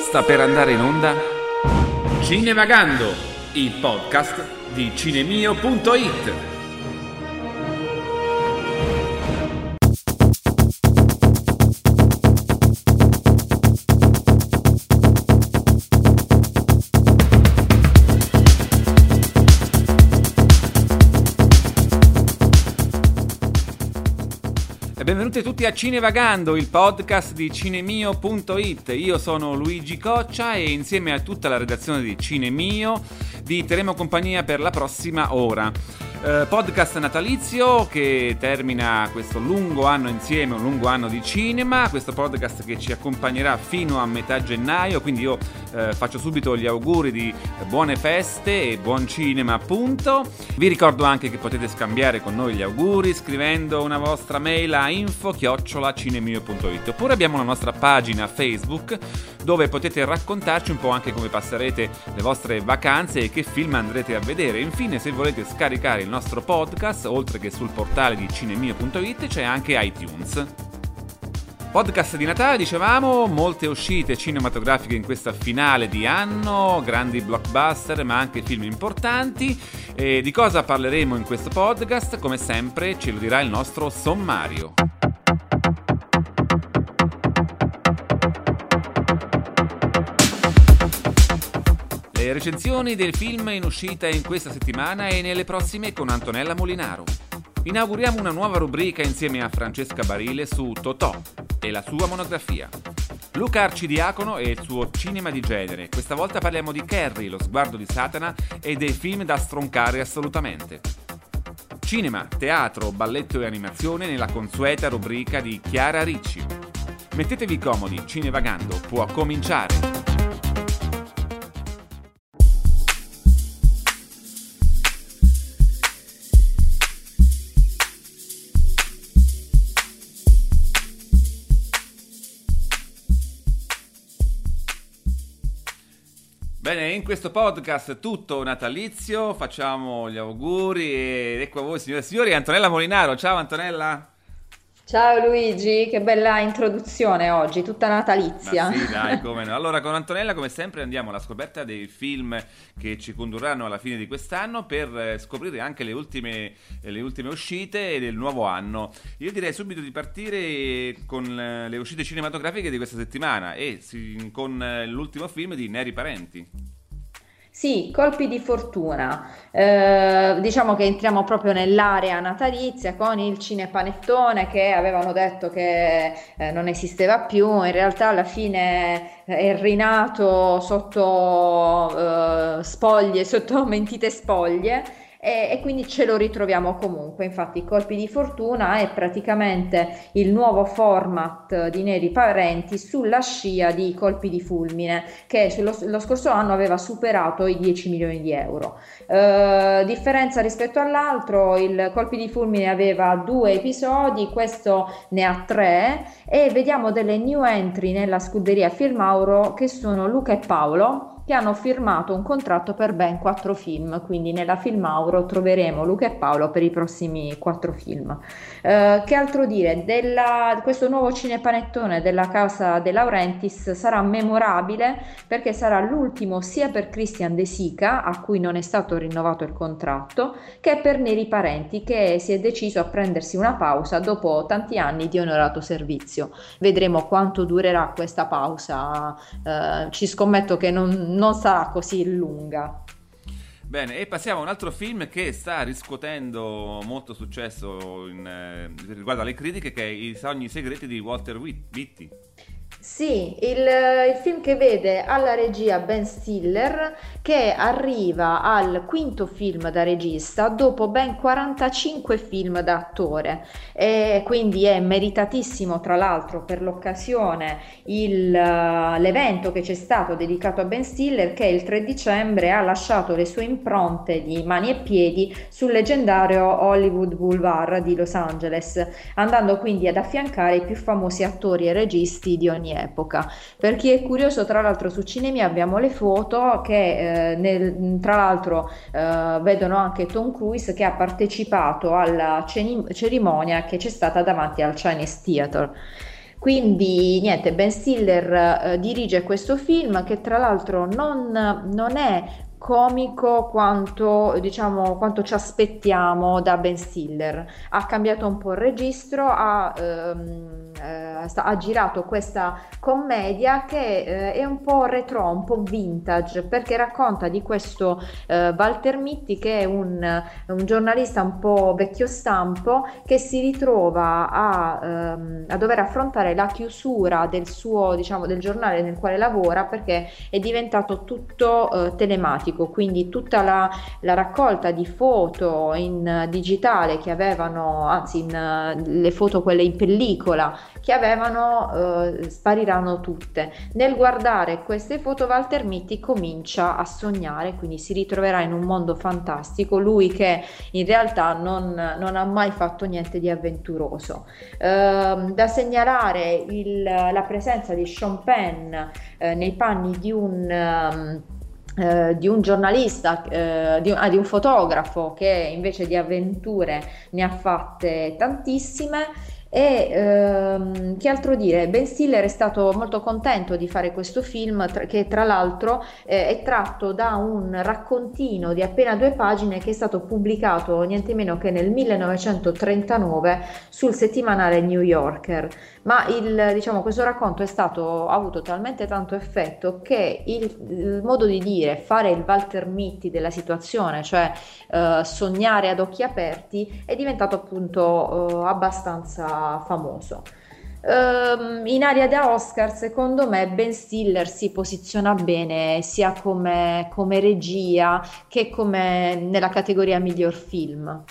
Sta per andare in onda Cinevagando, il podcast di cinemio.it. benvenuti tutti a Cinevagando, il podcast di cinemio.it. Io sono Luigi Coccia e insieme a tutta la redazione di Cinemio vi terremo compagnia per la prossima ora. Eh, podcast natalizio che termina questo lungo anno insieme, un lungo anno di cinema, questo podcast che ci accompagnerà fino a metà gennaio, quindi io eh, faccio subito gli auguri di buone feste e buon cinema appunto. Vi ricordo anche che potete scambiare con noi gli auguri scrivendo una vostra mail a info-cinemio.it oppure abbiamo la nostra pagina Facebook dove potete raccontarci un po' anche come passerete le vostre vacanze e che film andrete a vedere. Infine se volete scaricare il nostro podcast, oltre che sul portale di cinemio.it c'è anche iTunes. Podcast di Natale, dicevamo, molte uscite cinematografiche in questa finale di anno, grandi blockbuster ma anche film importanti. E di cosa parleremo in questo podcast? Come sempre ce lo dirà il nostro sommario. Le recensioni del film in uscita in questa settimana e nelle prossime con Antonella Molinaro. Inauguriamo una nuova rubrica insieme a Francesca Barile su Totò e la sua monografia. Luca Arcidiacono e il suo cinema di genere. Questa volta parliamo di Carrie, lo sguardo di Satana e dei film da stroncare assolutamente. Cinema, teatro, balletto e animazione nella consueta rubrica di Chiara Ricci. Mettetevi comodi, Cinevagando può cominciare. In questo podcast tutto natalizio, facciamo gli auguri ed ecco a voi signore e signori, Antonella Molinaro. Ciao Antonella. Ciao Luigi, che bella introduzione oggi, tutta natalizia. Ma sì, dai, come no. Allora, con Antonella, come sempre, andiamo alla scoperta dei film che ci condurranno alla fine di quest'anno per eh, scoprire anche le ultime, le ultime uscite del nuovo anno. Io direi subito di partire con eh, le uscite cinematografiche di questa settimana e con eh, l'ultimo film di Neri Parenti. Sì, colpi di fortuna. Eh, diciamo che entriamo proprio nell'area natalizia con il cinepanettone che avevano detto che eh, non esisteva più, in realtà alla fine è rinato sotto eh, spoglie, sotto mentite spoglie e, e, quindi ce lo ritroviamo comunque. Infatti, Colpi di Fortuna è praticamente il nuovo format di Neri Parenti sulla scia di Colpi di Fulmine, che lo, lo scorso anno aveva superato i 10 milioni di euro. Uh, differenza rispetto all'altro, il Colpi di Fulmine aveva due episodi, questo ne ha tre e vediamo delle new entry nella scuderia Filmauro che sono Luca e Paolo che hanno firmato un contratto per ben quattro film, quindi nella Filmauro troveremo Luca e Paolo per i prossimi quattro film. Eh, che altro dire? Della, questo nuovo cinepanettone della casa De Laurentiis sarà memorabile perché sarà l'ultimo sia per Christian De Sica, a cui non è stato rinnovato il contratto, che per Neri Parenti, che si è deciso a prendersi una pausa dopo tanti anni di onorato servizio. Vedremo quanto durerà questa pausa, eh, ci scommetto che non non sarà così lunga. Bene, e passiamo a un altro film che sta riscuotendo molto successo in, eh, riguardo alle critiche, che è I sogni segreti di Walter Whitty. Sì, il, il, film che vede alla regia Ben Stiller che arriva al quinto film da regista dopo ben 45 film da attore e quindi è meritatissimo tra l'altro per l'occasione il, l'evento che c'è stato dedicato a Ben Stiller che il 3 dicembre ha lasciato le sue impronte di mani e piedi sul leggendario Hollywood Boulevard di Los Angeles andando quindi ad affiancare i più famosi attori e registi di ogni epoca. Per chi è curioso, tra l'altro su Cinemi abbiamo le foto che eh, nel, tra l'altro eh, vedono anche Tom Cruise che ha partecipato alla cerimonia che c'è stata davanti al Chinese Theatre. Quindi niente, Ben Stiller eh, dirige questo film che tra l'altro non, non è comico quanto, diciamo, quanto ci aspettiamo da Ben Stiller. Ha cambiato un po' il registro, ha, ehm, eh, ha girato questa commedia che eh, è un po' retro, un po' vintage, perché racconta di questo eh, Walter Mitti che è un, un, giornalista un po' vecchio stampo che si ritrova a, ehm, a dover affrontare la chiusura del suo, diciamo, del giornale nel quale lavora perché è diventato tutto eh, telematico fotografico, quindi tutta la, la raccolta di foto in digitale che avevano, anzi in, le foto quelle in pellicola che avevano eh, spariranno tutte. Nel guardare queste foto Walter Mitty comincia a sognare, quindi si ritroverà in un mondo fantastico, lui che in realtà non, non ha mai fatto niente di avventuroso. Eh, da segnalare il, la presenza di Sean Penn eh, nei panni di un... Um, eh, di un giornalista, eh, di, ah, di, un fotografo che invece di avventure ne ha fatte tantissime e ehm, che altro dire? Ben Stiller è stato molto contento di fare questo film tra- che tra l'altro eh, è tratto da un raccontino di appena due pagine che è stato pubblicato niente meno che nel 1939 sul settimanale New Yorker. Ma il, diciamo, questo racconto è stato, ha avuto talmente tanto effetto che il, il modo di dire, fare il Walter Mitty della situazione, cioè eh, sognare ad occhi aperti, è diventato appunto eh, abbastanza famoso. Um, in area da Oscar, secondo me, Ben Stiller si posiziona bene sia come, come regia che come nella categoria miglior film.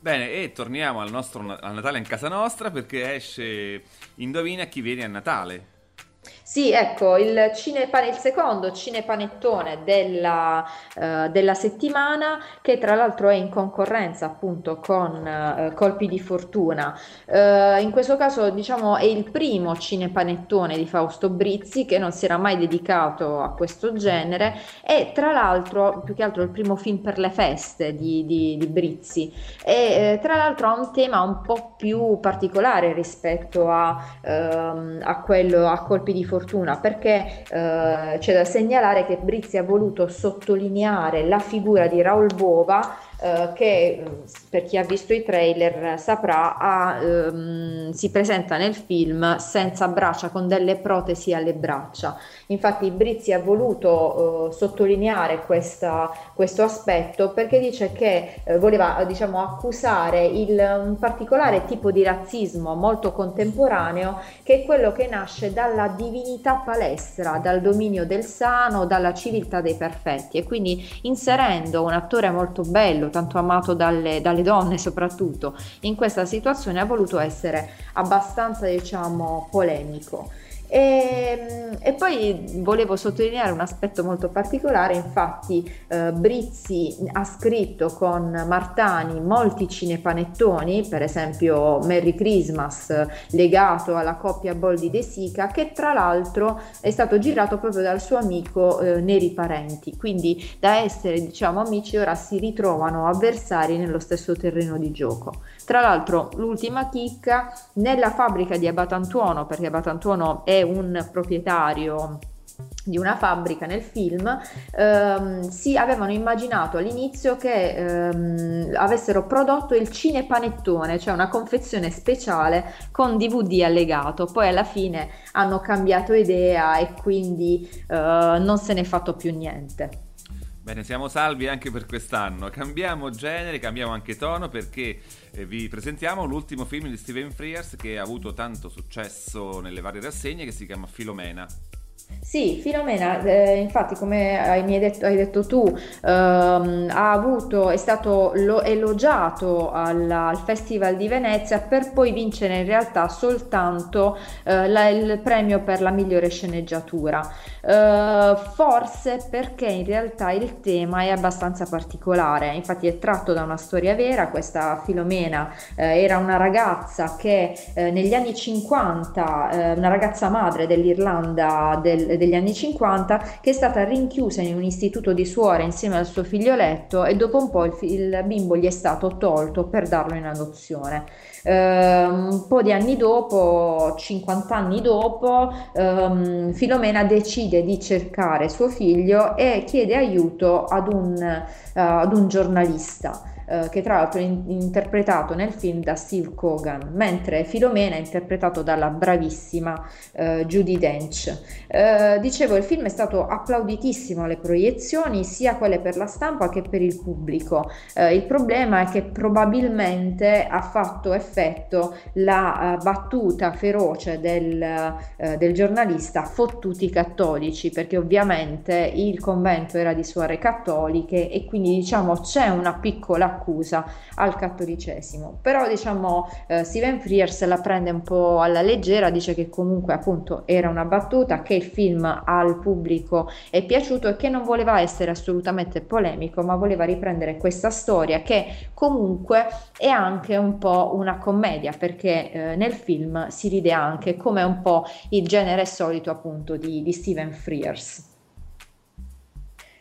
Bene, e torniamo al nostro al Natale in casa nostra perché esce Indovina chi viene a Natale. Sì, ecco, il, cinepane, il secondo cinepanettone della, uh, della, settimana, che tra l'altro è in concorrenza appunto con uh, Colpi di Fortuna. Uh, in questo caso, diciamo, è il primo cinepanettone di Fausto Brizzi che non si era mai dedicato a questo genere e tra l'altro, più che altro, il primo film per le feste di, di, di Brizzi. E eh, tra l'altro ha un tema un po' più particolare rispetto a, ehm, a quello a Colpi di Fortuna fortuna perché eh, c'è da segnalare che Brizzi ha voluto sottolineare la figura di Raul Bova eh, che mm, per chi ha visto i trailer saprà ha, ehm, si presenta nel film senza braccia con delle protesi alle braccia. Infatti Brizzi ha voluto eh, sottolineare questa, questo aspetto perché dice che eh, voleva diciamo accusare il, un particolare tipo di razzismo molto contemporaneo che è quello che nasce dalla divinità palestra dal dominio del sano dalla civiltà dei perfetti. E quindi inserendo un attore molto bello, tanto amato dalle, dalle donne soprattutto, in questa situazione ha voluto essere abbastanza, diciamo, polemico. E, ehm, e, poi volevo sottolineare un aspetto molto particolare, infatti eh, Brizzi ha scritto con Martani molti cinepanettoni, per esempio Merry Christmas legato alla coppia Boldi De Sica, che tra l'altro è stato girato proprio dal suo amico eh, Neri Parenti, quindi da essere diciamo amici ora si ritrovano avversari nello stesso terreno di gioco. Tra l'altro l'ultima chicca, nella fabbrica di Abatantuono, perché Abatantuono è un proprietario di una fabbrica nel film ehm, si avevano immaginato all'inizio che ehm, avessero prodotto il cinepanettone cioè una confezione speciale con DVD allegato poi alla fine hanno cambiato idea e quindi eh, non se n'è fatto più niente Bene, siamo salvi anche per quest'anno. Cambiamo genere, cambiamo anche tono perché vi presentiamo l'ultimo film di Steven Frears che ha avuto tanto successo nelle varie rassegne che si chiama Filomena. Sì, Filomena, eh, infatti come hai, detto, hai detto tu, ehm, avuto, è stato lo- elogiato al, al Festival di Venezia per poi vincere in realtà soltanto eh, la- il premio per la migliore sceneggiatura. Eh, forse perché in realtà il tema è abbastanza particolare, infatti è tratto da una storia vera, questa Filomena eh, era una ragazza che eh, negli anni 50, eh, una ragazza madre dell'Irlanda del, degli anni 50, che è stata rinchiusa in un istituto di suore insieme al suo figlioletto e dopo un po' il, il bimbo gli è stato tolto per darlo in adozione. Eh, un po' di anni dopo, 50 anni dopo, ehm, Filomena decide di cercare suo figlio e chiede aiuto ad un, uh, ad un giornalista eh, che tra l'altro è in- interpretato nel film da Steve Cogan, mentre Filomena è interpretato dalla bravissima eh, Judy Dench. Eh, dicevo, il film è stato applauditissimo alle proiezioni, sia quelle per la stampa che per il pubblico. Eh, il problema è che probabilmente ha fatto effetto la uh, battuta feroce del, del giornalista fottuti cattolici, perché ovviamente il convento era di suore cattoliche e quindi diciamo c'è una piccola accusa al cattolicesimo. Però diciamo eh, Steven Frears la prende un po' alla leggera, dice che comunque appunto era una battuta, che il film al pubblico è piaciuto e che non voleva essere assolutamente polemico, ma voleva riprendere questa storia che comunque è anche un po' una commedia, perché eh, nel film si ride anche come un po' il genere solito appunto di, di Steven Frears.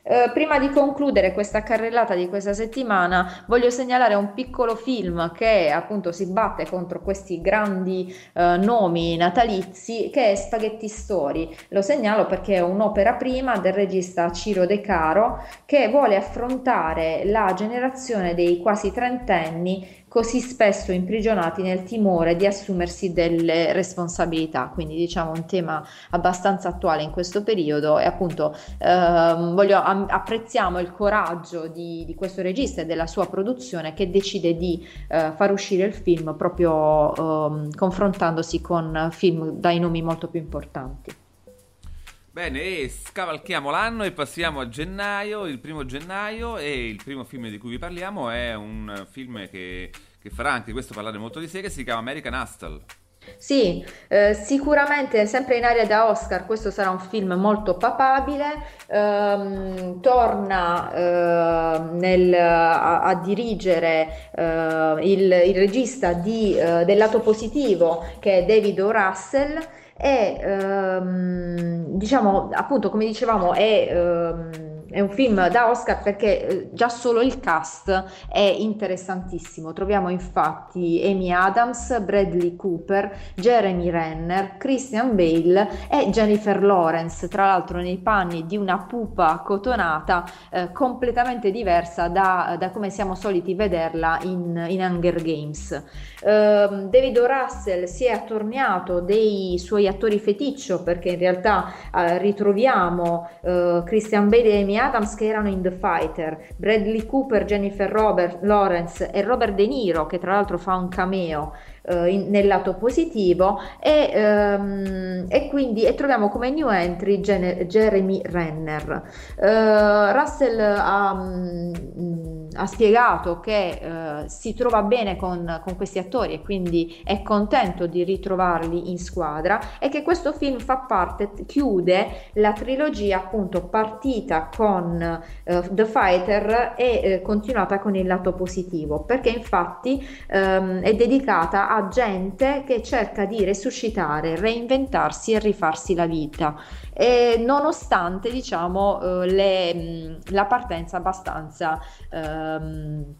Eh, prima di concludere questa carrellata di questa settimana, voglio segnalare un piccolo film che appunto si batte contro questi grandi eh, nomi natalizi, che è Spaghetti Story. Lo segnalo perché è un'opera prima del regista Ciro De Caro che vuole affrontare la generazione dei quasi trentenni così spesso imprigionati nel timore di assumersi delle responsabilità. Quindi diciamo un tema abbastanza attuale in questo periodo e appunto ehm, voglio, am- apprezziamo il coraggio di, di, questo regista e della sua produzione che decide di eh, far uscire il film proprio ehm, confrontandosi con film dai nomi molto più importanti. Bene, e scavalchiamo l'anno e passiamo a gennaio, il primo gennaio, e il primo film di cui vi parliamo è un film che, che farà anche questo parlare molto di sé, si chiama American Hustle. Sì, eh, sicuramente sempre in area da Oscar, questo sarà un film molto papabile, ehm, torna eh, nel, a, a, dirigere eh, il, il, regista di, eh, del lato positivo che è David O. Russell e ehm, diciamo appunto come dicevamo è, ehm, è, un film da Oscar perché eh, già solo il cast è interessantissimo troviamo infatti Amy Adams, Bradley Cooper, Jeremy Renner, Christian Bale e Jennifer Lawrence tra l'altro nei panni di una pupa cotonata eh, completamente diversa da, da, come siamo soliti vederla in, in Hunger Games Uh, David o. Russell si è attorniato dei suoi attori feticcio perché in realtà uh, ritroviamo uh, Christian Bale e Amy Adams che erano in The Fighter, Bradley Cooper, Jennifer Robert, Lawrence e Robert De Niro che tra l'altro fa un cameo eh, in, nel lato positivo e, ehm, e quindi e troviamo come new entry Gene, Jeremy Renner. Eh, Russell ha, mm, ha, spiegato che eh, si trova bene con, con questi attori e quindi è contento di ritrovarli in squadra e che questo film fa parte, chiude la trilogia appunto partita con uh, The Fighter e uh, continuata con il lato positivo perché infatti um, è dedicata a gente che cerca di resuscitare, reinventarsi e rifarsi la vita, e nonostante diciamo eh, le, la partenza abbastanza... Ehm,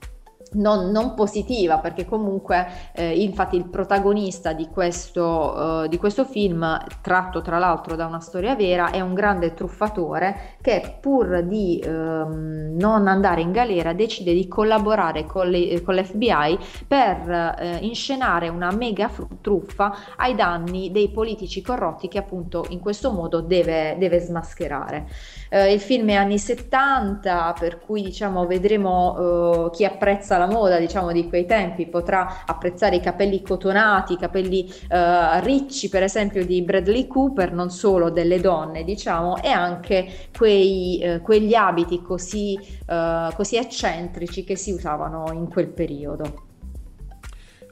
non, non, positiva perché comunque eh, infatti il protagonista di questo, uh, di questo, film tratto tra l'altro da una storia vera è un grande truffatore che pur di um, non andare in galera decide di collaborare con, le, con l'FBI per uh, inscenare una mega truffa ai danni dei politici corrotti che appunto in questo modo deve, deve smascherare. Uh, il film è anni 70 per cui diciamo vedremo chi apprezza la moda diciamo di quei tempi potrà apprezzare i capelli cotonati, i capelli uh, ricci per esempio di Bradley Cooper, non solo delle donne diciamo, e anche quei, uh, quegli abiti così, uh, così eccentrici che si usavano in quel periodo.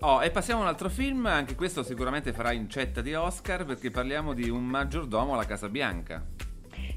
Oh, e passiamo a un altro film, anche questo sicuramente farà incetta di Oscar perché parliamo di un maggiordomo alla Casa Bianca.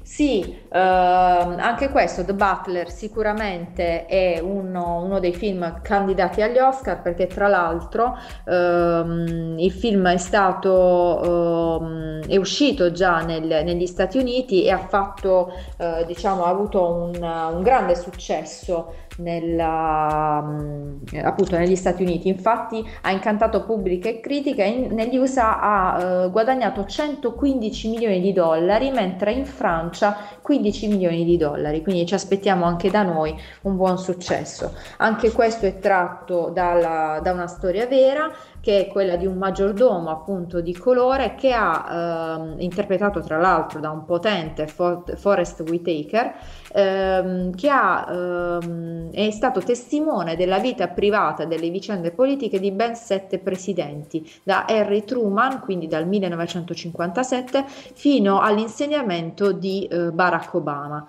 Sì, eh, anche questo, The Butler, sicuramente è uno, uno, dei film candidati agli Oscar perché tra l'altro ehm, il film è stato, ehm, è uscito già nel, negli Stati Uniti e ha fatto, eh, diciamo, ha avuto un, un grande successo nella, mm, appunto negli Stati Uniti. Infatti ha incantato pubblica e critica negli USA ha eh, guadagnato 115 milioni di dollari, mentre in Francia 15 milioni di dollari. Quindi ci aspettiamo anche da noi un buon successo. Anche questo è tratto dalla, da una storia vera che è quella di un maggiordomo appunto di colore che ha eh, interpretato tra l'altro da un potente For- Forrest Whitaker ehm, che ha, ehm, è stato testimone della vita privata e delle vicende politiche di ben sette presidenti da Harry Truman quindi dal 1957 fino all'insediamento di eh, Barack Obama.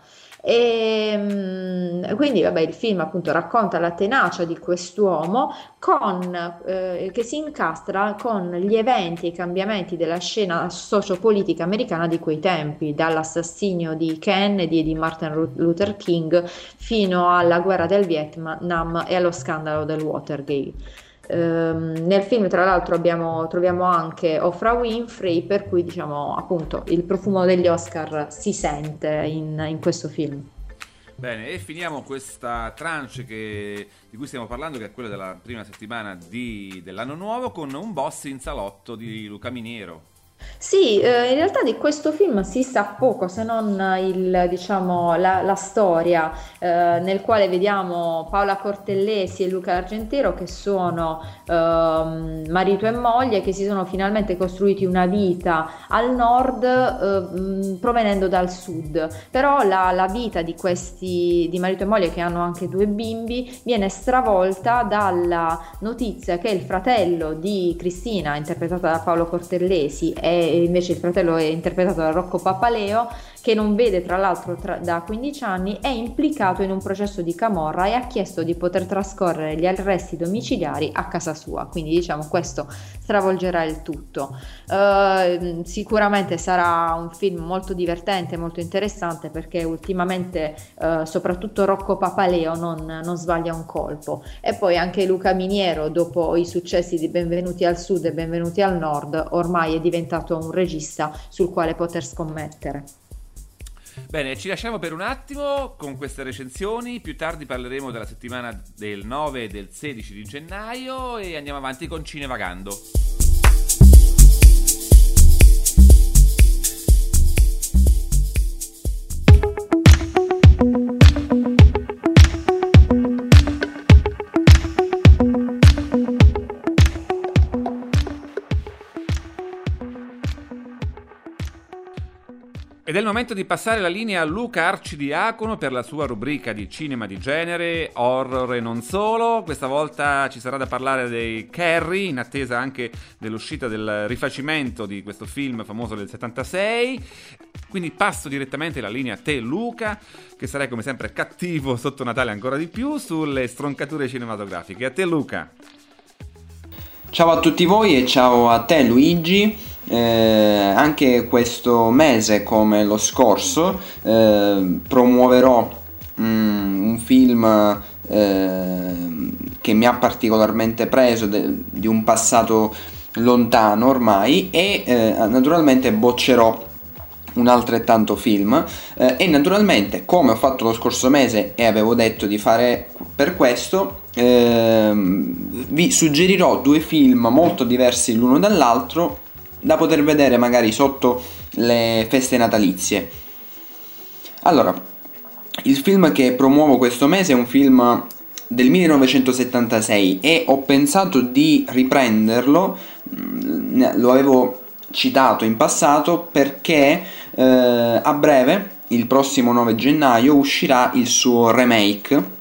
E ehm, quindi vabbè, il film appunto racconta la tenacia di quest'uomo con, eh, che si incastra con gli eventi e i cambiamenti della scena sociopolitica americana di quei tempi, dall'assassinio di Kennedy e di Martin Luther King fino alla guerra del Vietnam e allo scandalo del Watergate. Um, nel film, tra l'altro, abbiamo, troviamo anche Ofra Winfrey, per cui diciamo appunto il profumo degli Oscar si sente in, in questo film. Bene, e finiamo questa tranche che, di cui stiamo parlando, che è quella della prima settimana di, dell'anno nuovo, con un boss in salotto di Luca Miniero. Sì, eh, in realtà di questo film si sa poco se non il, diciamo, la, la storia eh, nel quale vediamo Paola Cortellesi e Luca Argentero che sono eh, marito e moglie che si sono finalmente costruiti una vita al nord eh, provenendo dal sud. Però la, la, vita di questi di marito e moglie che hanno anche due bimbi viene stravolta dalla notizia che il fratello di Cristina, interpretata da Paolo Cortellesi, e invece il fratello è interpretato da Rocco Papaleo, che non vede tra l'altro tra, da 15 anni, è implicato in un processo di camorra e ha chiesto di poter trascorrere gli arresti domiciliari a casa sua. Quindi diciamo questo stravolgerà il tutto. Uh, sicuramente sarà un film molto divertente, molto interessante perché ultimamente uh, soprattutto Rocco Papaleo non, non sbaglia un colpo. E poi anche Luca Miniero, dopo i successi di Benvenuti al Sud e Benvenuti al Nord, ormai è diventato un regista sul quale poter scommettere. Bene, ci lasciamo per un attimo con queste recensioni, più tardi parleremo della settimana del 9 e del 16 di gennaio e andiamo avanti con Cinevagando. Ed è il momento di passare la linea a Luca Arcidiacono per la sua rubrica di cinema di genere, horror e non solo. Questa volta ci sarà da parlare dei Carrie, in attesa anche dell'uscita del rifacimento di questo film famoso del 76. Quindi passo direttamente la linea a te Luca, che sarai come sempre cattivo sotto Natale ancora di più sulle stroncature cinematografiche. A te Luca. Ciao a tutti voi e ciao a te Luigi. Eh, anche questo mese come lo scorso eh, promuoverò mm, un film eh, che mi ha particolarmente preso de- di un passato lontano ormai e eh, naturalmente boccerò un altrettanto film. Eh, e naturalmente come ho fatto lo scorso mese e avevo detto di fare per questo ehm, vi suggerirò due film molto diversi l'uno dall'altro da poter vedere magari sotto le feste natalizie. Allora, il film che promuovo questo mese è un film del 1976 e ho pensato di riprenderlo, mm, lo avevo citato in passato perché eh, a breve, il prossimo 9 gennaio, uscirà il suo remake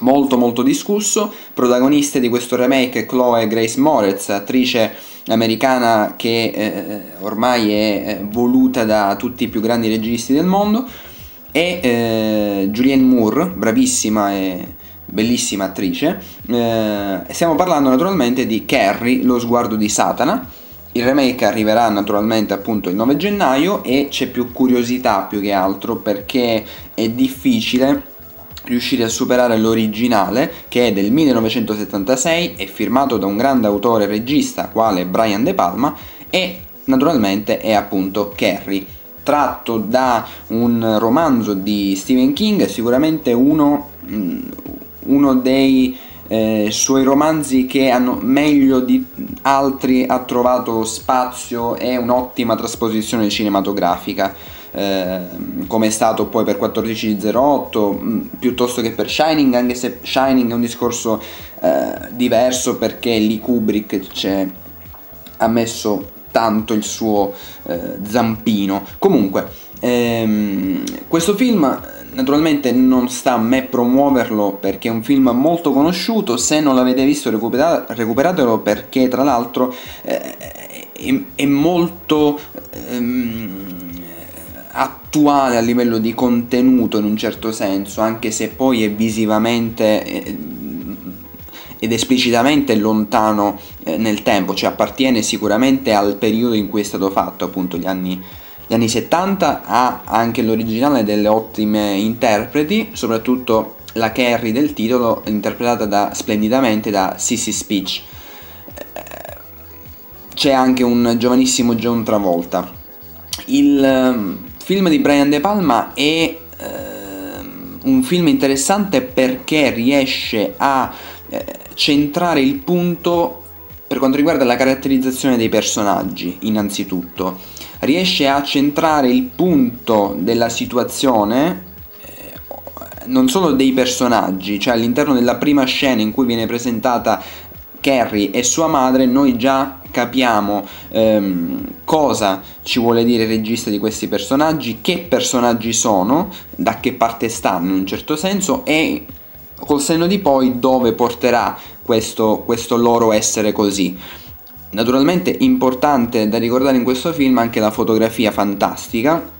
molto molto discusso. Protagoniste di questo remake Chloe Grace Moretz, attrice americana che eh, ormai è voluta da tutti i più grandi registi del mondo, e eh, Julianne Moore, bravissima e bellissima attrice. Eh, stiamo parlando naturalmente di Carrie, lo sguardo di Satana. Il remake arriverà naturalmente appunto il 9 gennaio e c'è più curiosità più che altro perché è difficile riuscire a superare l'originale che è del 1976, è firmato da un grande autore e regista quale Brian De Palma e naturalmente è appunto Carrie, tratto da un romanzo di Stephen King, sicuramente uno, mm, uno dei eh, suoi romanzi che hanno meglio di altri ha trovato spazio e un'ottima trasposizione cinematografica eh, come è stato poi per 1408 mh, mm, piuttosto che per Shining anche se Shining è un discorso eh, diverso perché lì Kubrick ha messo tanto il suo eh, zampino. Comunque ehm, questo film naturalmente non sta a me promuoverlo perché è un film molto conosciuto, se non l'avete visto recupera- recuperatelo perché tra l'altro eh, è, è, molto ehm, attuale a livello di contenuto in un certo senso, anche se poi è visivamente eh, ed esplicitamente lontano eh, nel tempo, cioè appartiene sicuramente al periodo in cui è stato fatto, appunto gli anni, gli anni 70, ha anche l'originale delle ottime interpreti, soprattutto la Carrie del titolo interpretata da, splendidamente da Sissy Speech. C'è anche un giovanissimo John Travolta. Il ehm, film di Brian De Palma è eh, un film interessante perché riesce a eh, centrare il punto per quanto riguarda la caratterizzazione dei personaggi, innanzitutto. Riesce a centrare il punto della situazione eh, non solo dei personaggi, cioè all'interno della prima scena in cui viene presentata Carrie e sua madre, noi già capiamo ehm, cosa ci vuole dire il regista di questi personaggi, che personaggi sono, da che parte stanno in un certo senso e col senno di poi dove porterà questo, questo loro essere così. Naturalmente importante da ricordare in questo film anche la fotografia fantastica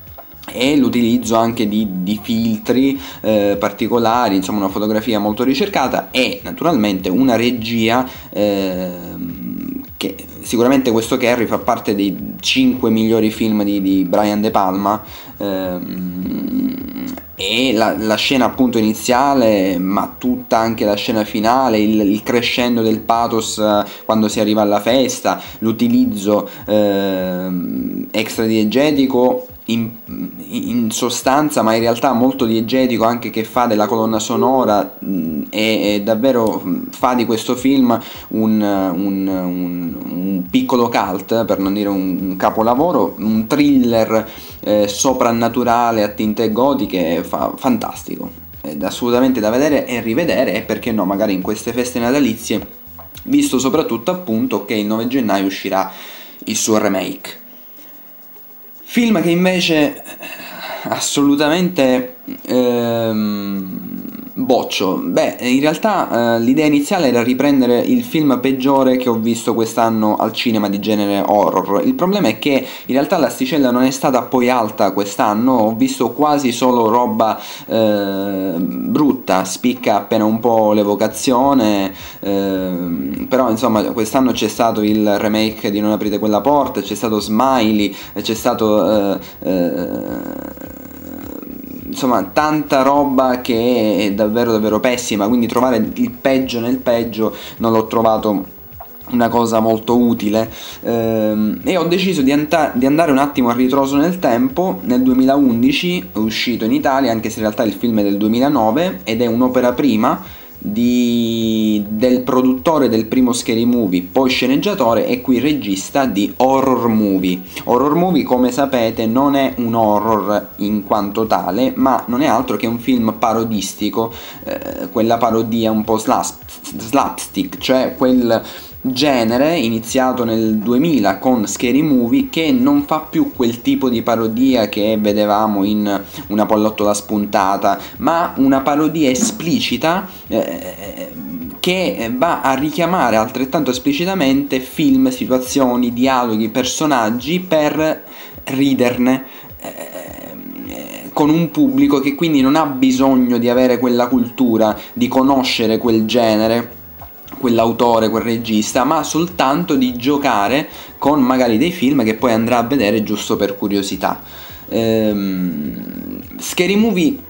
e l'utilizzo anche di, di filtri eh, particolari, insomma una fotografia molto ricercata e naturalmente una regia eh, che sicuramente questo Kerry fa parte dei 5 migliori film di, di Brian De Palma ehm, e la, la, scena appunto iniziale ma tutta anche la scena finale il, il crescendo del pathos eh, quando si arriva alla festa l'utilizzo eh, extradiegetico in, in, sostanza, ma in realtà molto diegetico anche che fa della colonna sonora mh, e, e, davvero fa di questo film un, un, un, un piccolo cult, per non dire un, capolavoro, un thriller eh, soprannaturale a tinte gotiche, fa, fantastico, è assolutamente da vedere e rivedere e perché no, magari in queste feste natalizie, visto soprattutto appunto che il 9 gennaio uscirà il suo remake. Film che invece assolutamente ehm, boccio. Beh, in realtà eh, l'idea iniziale era riprendere il film peggiore che ho visto quest'anno al cinema di genere horror. Il problema è che in realtà l'asticella non è stata poi alta quest'anno, ho visto quasi solo roba eh, brutta, spicca appena un po' l'evocazione, eh, però insomma quest'anno c'è stato il remake di Non aprite quella porta, c'è stato Smiley, c'è stato... Eh, eh, insomma tanta roba che è davvero davvero pessima. Quindi trovare il peggio nel peggio non l'ho trovato una cosa molto utile. Ehm, e ho deciso di, anta- di, andare un attimo a ritroso nel tempo. Nel 2011 è uscito in Italia anche se in realtà il film è del 2009 ed è un'opera prima di, del produttore del primo Scary Movie, poi sceneggiatore e qui regista di Horror Movie. Horror Movie, come sapete, non è un horror in quanto tale, ma non è altro che un film parodistico, eh, quella parodia un po' slap, slapstick, cioè quel genere iniziato nel 2000 con Scary Movie che non fa più quel tipo di parodia che vedevamo in una pollottola spuntata, ma una parodia esplicita eh, che va a richiamare altrettanto esplicitamente film, situazioni, dialoghi, personaggi per riderne. Eh, con un pubblico che quindi non ha bisogno di avere quella cultura, di conoscere quel genere, quell'autore, quel regista, ma soltanto di giocare con magari dei film che poi andrà a vedere giusto per curiosità. Ehm, Scary Movie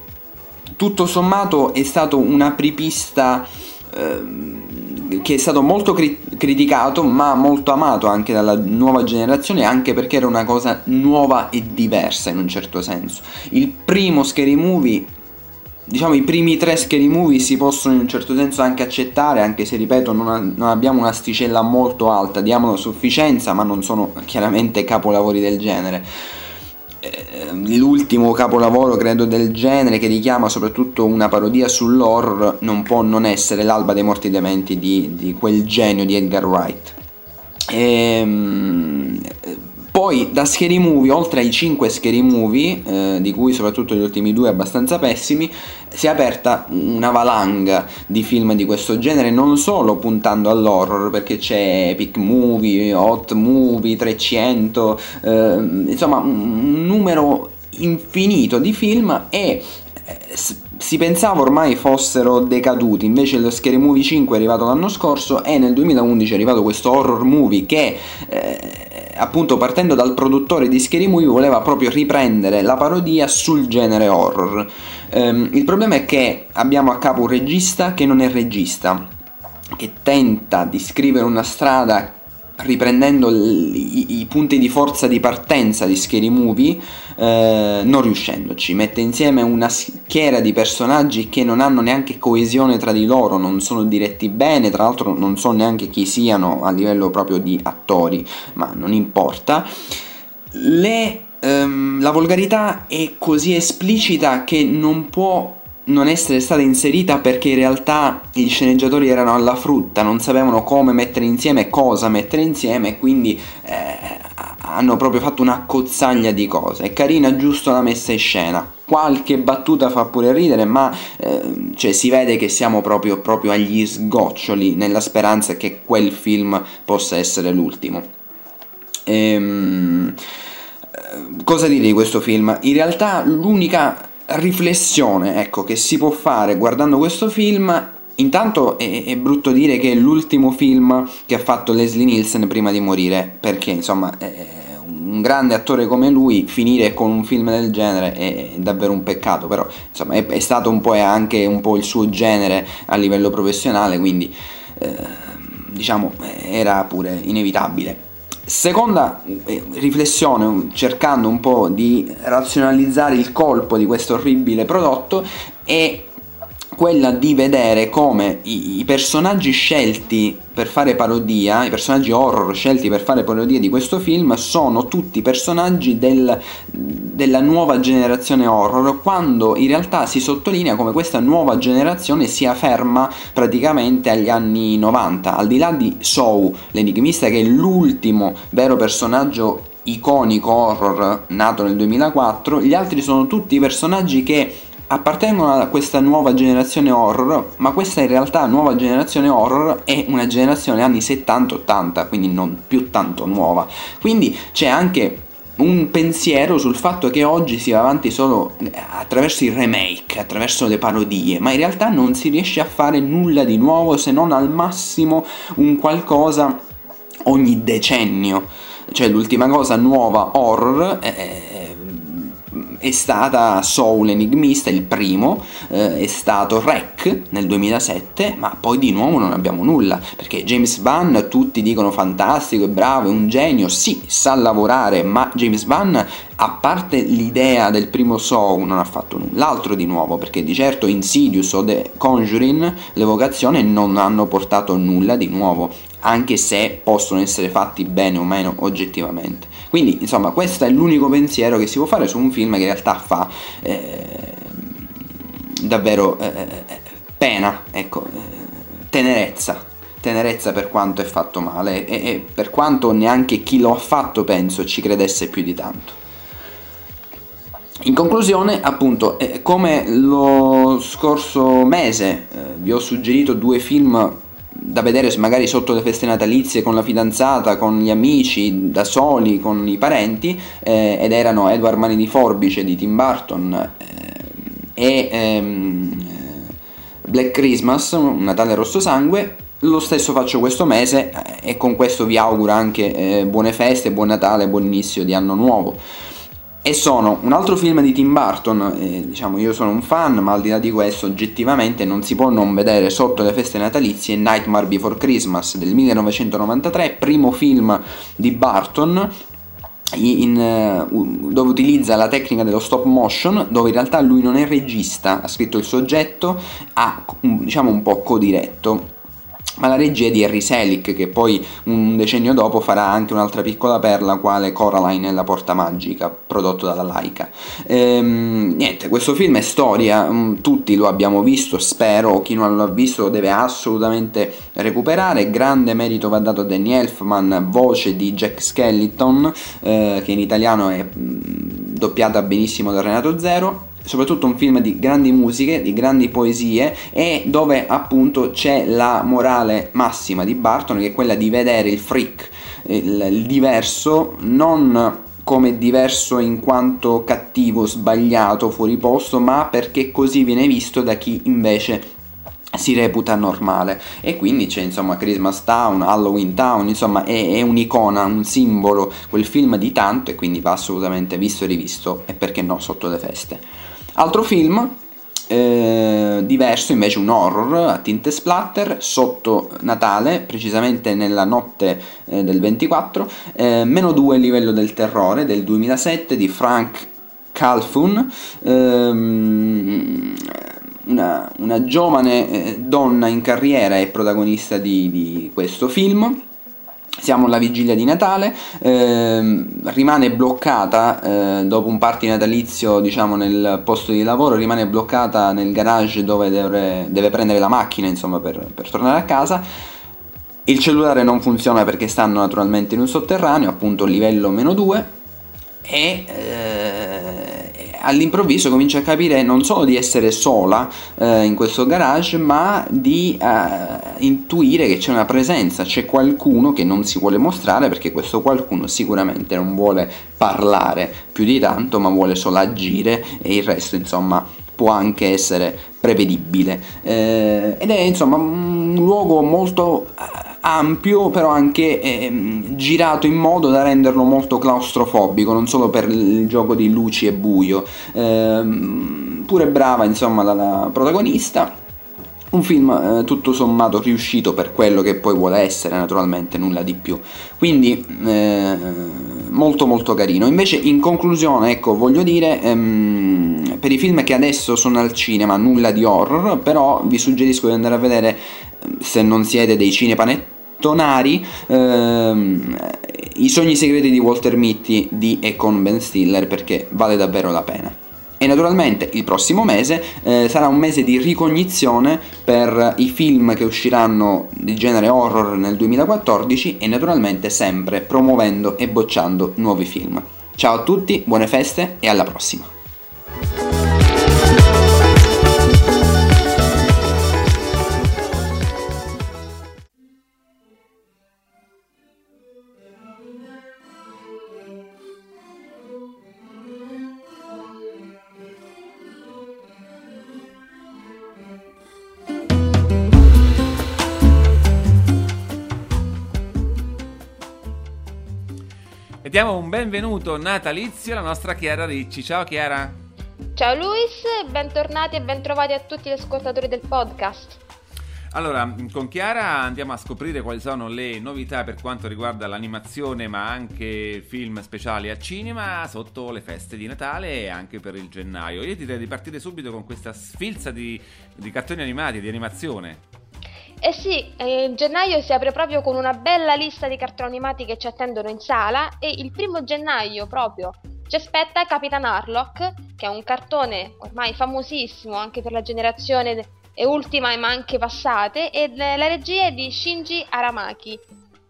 tutto sommato è stato un apripista ehm, che è stato molto cri- criticato ma molto amato anche dalla nuova generazione anche perché era una cosa nuova e diversa in un certo senso. Il primo Scary Movie diciamo i primi tre scary movie si possono in un certo senso anche accettare anche se ripeto non, ha, non abbiamo un'asticella molto alta. Diamo sufficienza ma non sono chiaramente capolavori del genere. Eh, l'ultimo capolavoro credo del genere che richiama soprattutto una parodia sull'horror non può non essere l'alba dei morti dementi di, di quel genio di Edgar Wright. Ehm, poi da Scary Movie, oltre ai 5 Scary Movie, eh, di cui soprattutto gli ultimi due abbastanza pessimi, si è aperta una valanga di film di questo genere, non solo puntando all'horror, perché c'è Epic Movie, Hot Movie, 300, eh, insomma un numero infinito di film e eh, si pensava ormai fossero decaduti, invece lo Scary Movie 5 è arrivato l'anno scorso e nel 2011 è arrivato questo horror movie che eh, appunto partendo dal produttore di Scary Movie voleva proprio riprendere la parodia sul genere horror. Um, il problema è che abbiamo a capo un regista che non è regista, che tenta di scrivere una strada riprendendo i, i, punti di forza di partenza di Scary Movie, eh, non riuscendoci. Mette insieme una schiera di personaggi che non hanno neanche coesione tra di loro, non sono diretti bene, tra l'altro non so neanche chi siano a livello proprio di attori, ma non importa. Le, ehm, la volgarità è così esplicita che non può non essere stata inserita perché in realtà gli sceneggiatori erano alla frutta, non sapevano come mettere insieme, cosa mettere insieme quindi eh, hanno proprio fatto una cozzaglia di cose. È carina giusto la messa in scena, qualche battuta fa pure ridere, ma eh, cioè, si vede che siamo proprio, proprio agli sgoccioli nella speranza che quel film possa essere l'ultimo. Ehm, eh, cosa dire di questo film? In realtà l'unica riflessione ecco, che si può fare guardando questo film Intanto è, è, brutto dire che è l'ultimo film che ha fatto Leslie Nielsen prima di morire, perché insomma un grande attore come lui finire con un film del genere è davvero un peccato, però insomma è, è stato un po' anche un po' il suo genere a livello professionale, quindi eh, diciamo era pure inevitabile. Seconda eh, riflessione, cercando un po' di razionalizzare il colpo di questo orribile prodotto, è quella di vedere come i, i, personaggi scelti per fare parodia, i personaggi horror scelti per fare parodia di questo film sono tutti personaggi del, della nuova generazione horror, quando in realtà si sottolinea come questa nuova generazione sia ferma praticamente agli anni 90, al di là di Soul, l'enigmista che è l'ultimo vero personaggio iconico horror nato nel 2004, gli altri sono tutti personaggi che appartengono a questa nuova generazione horror, ma questa in realtà nuova generazione horror è una generazione anni 70-80, quindi non più tanto nuova. Quindi c'è anche un pensiero sul fatto che oggi si va avanti solo attraverso i remake, attraverso le parodie, ma in realtà non si riesce a fare nulla di nuovo se non al massimo un qualcosa ogni decennio. Cioè l'ultima cosa nuova horror è è stata Soul Enigmista, il primo, eh, è stato Rec nel 2007, ma poi di nuovo non abbiamo nulla, perché James Vann tutti dicono fantastico, è bravo, è un genio, sì, sa lavorare, ma James Vann a parte l'idea del primo Soul non ha fatto null'altro di nuovo, perché di certo Insidious o The Conjuring, l'evocazione, non hanno portato nulla di nuovo, anche se possono essere fatti bene o meno oggettivamente. Quindi, insomma, questo è l'unico pensiero che si può fare su un film che in realtà fa eh, davvero eh, pena, ecco, eh, tenerezza. tenerezza per quanto è fatto male e, e per quanto neanche chi lo ha fatto penso ci credesse più di tanto. In conclusione, appunto, eh, come lo scorso mese eh, vi ho suggerito due film da vedere magari sotto le feste natalizie con la fidanzata, con gli amici, da soli, con i parenti, eh, ed erano Edward Mani di Forbice di Tim Burton eh, e ehm, Black Christmas, un Natale rosso sangue, lo stesso faccio questo mese eh, e con questo vi auguro anche eh, buone feste, buon Natale, buon inizio di anno nuovo e sono un altro film di Tim Burton, eh, diciamo io sono un fan, ma al di là di questo oggettivamente non si può non vedere sotto le feste natalizie Nightmare Before Christmas del 1993, primo film di Burton in, uh, dove utilizza la tecnica dello stop motion, dove in realtà lui non è regista, ha scritto il soggetto, ha diciamo un po' codiretto ma la regia è di Harry Selick che poi un decennio dopo farà anche un'altra piccola perla quale Coraline e la porta magica prodotto dalla Laika. Ehm, niente questo film è storia mm, tutti lo abbiamo visto spero chi non l'ha visto lo deve assolutamente recuperare. Grande merito va dato a Danny Elfman voce di Jack Skellington eh, che in italiano è mm, doppiata benissimo da Renato Zero soprattutto un film di grandi musiche, di grandi poesie e dove appunto c'è la morale massima di Barton che è quella di vedere il freak, il, il diverso, non come diverso in quanto cattivo, sbagliato, fuori posto, ma perché così viene visto da chi invece si reputa normale e quindi c'è insomma Christmas Town, Halloween Town, insomma è, è, un'icona, un simbolo, quel film di tanto e quindi va assolutamente visto e rivisto e perché no sotto le feste. Altro film eh, diverso invece un horror a tinte splatter sotto Natale, precisamente nella notte eh, del 24, eh, meno 2 livello del terrore del 2007 di Frank Calfun. Ehm, una, una, giovane eh, donna in carriera è protagonista di, di questo film siamo alla vigilia di Natale, eh, rimane bloccata eh, dopo un party natalizio diciamo nel posto di lavoro, rimane bloccata nel garage dove deve, deve prendere la macchina insomma per, per, tornare a casa. Il cellulare non funziona perché stanno naturalmente in un sotterraneo, appunto livello meno 2 e eh, all'improvviso comincia a capire non solo di essere sola eh, in questo garage, ma di eh, intuire che c'è una presenza, c'è qualcuno che non si vuole mostrare perché questo qualcuno sicuramente non vuole parlare più di tanto, ma vuole solo agire e il resto insomma può anche essere prevedibile. Eh, ed è insomma un luogo molto ampio però anche eh, girato in modo da renderlo molto claustrofobico non solo per il gioco di luci e buio eh, pure brava insomma la, la protagonista un film eh, tutto sommato riuscito per quello che poi vuole essere, naturalmente nulla di più. Quindi eh, molto molto carino. Invece in conclusione, ecco, voglio dire ehm, per i film che adesso sono al cinema, nulla di horror, però vi suggerisco di andare a vedere se non siete dei cinepanettonari ehm, I sogni segreti di Walter Mitty di e con Ben Stiller perché vale davvero la pena. E naturalmente il prossimo mese eh, sarà un mese di ricognizione per i film che usciranno di genere horror nel 2014 e naturalmente sempre promuovendo e bocciando nuovi film. Ciao a tutti, buone feste e alla prossima! E diamo un benvenuto natalizio alla nostra Chiara Ricci. Ciao Chiara. Ciao Luis, bentornati e bentrovati a tutti gli ascoltatori del podcast. Allora, con Chiara andiamo a scoprire quali sono le novità per quanto riguarda l'animazione, ma anche film speciali a cinema sotto le feste di Natale e anche per il gennaio. Io direi di partire subito con questa sfilza di, di cartoni animati, di animazione. Eh sì, eh, gennaio si apre proprio con una bella lista di cartoni animati che ci attendono in sala e il primo gennaio proprio ci aspetta Capitan Harlock, che è un cartone ormai famosissimo anche per la generazione e ultima ma anche passate, e la regia è di Shinji Aramaki.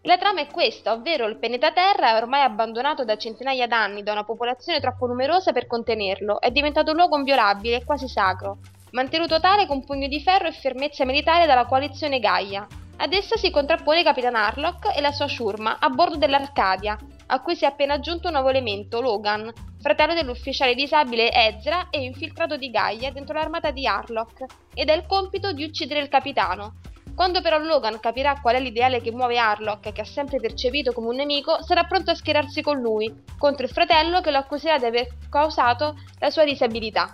La trama è questa, ovvero il pianeta Terra è ormai abbandonato da centinaia d'anni da una popolazione troppo numerosa per contenerlo, è diventato un luogo inviolabile e quasi sacro, mantenuto tale con pugno di ferro e fermezza militare dalla coalizione Gaia. Ad essa si contrappone Capitan Harlock e la sua ciurma a bordo dell'Arcadia, a cui si è appena aggiunto un nuovo elemento, Logan, fratello dell'ufficiale disabile Ezra e infiltrato di Gaia dentro l'armata di Harlock, ed ha il compito di uccidere il capitano. Quando però Logan capirà qual è l'ideale che muove Harlock, che ha sempre percepito come un nemico, sarà pronto a schierarsi con lui, contro il fratello che lo accuserà di aver causato la sua disabilità.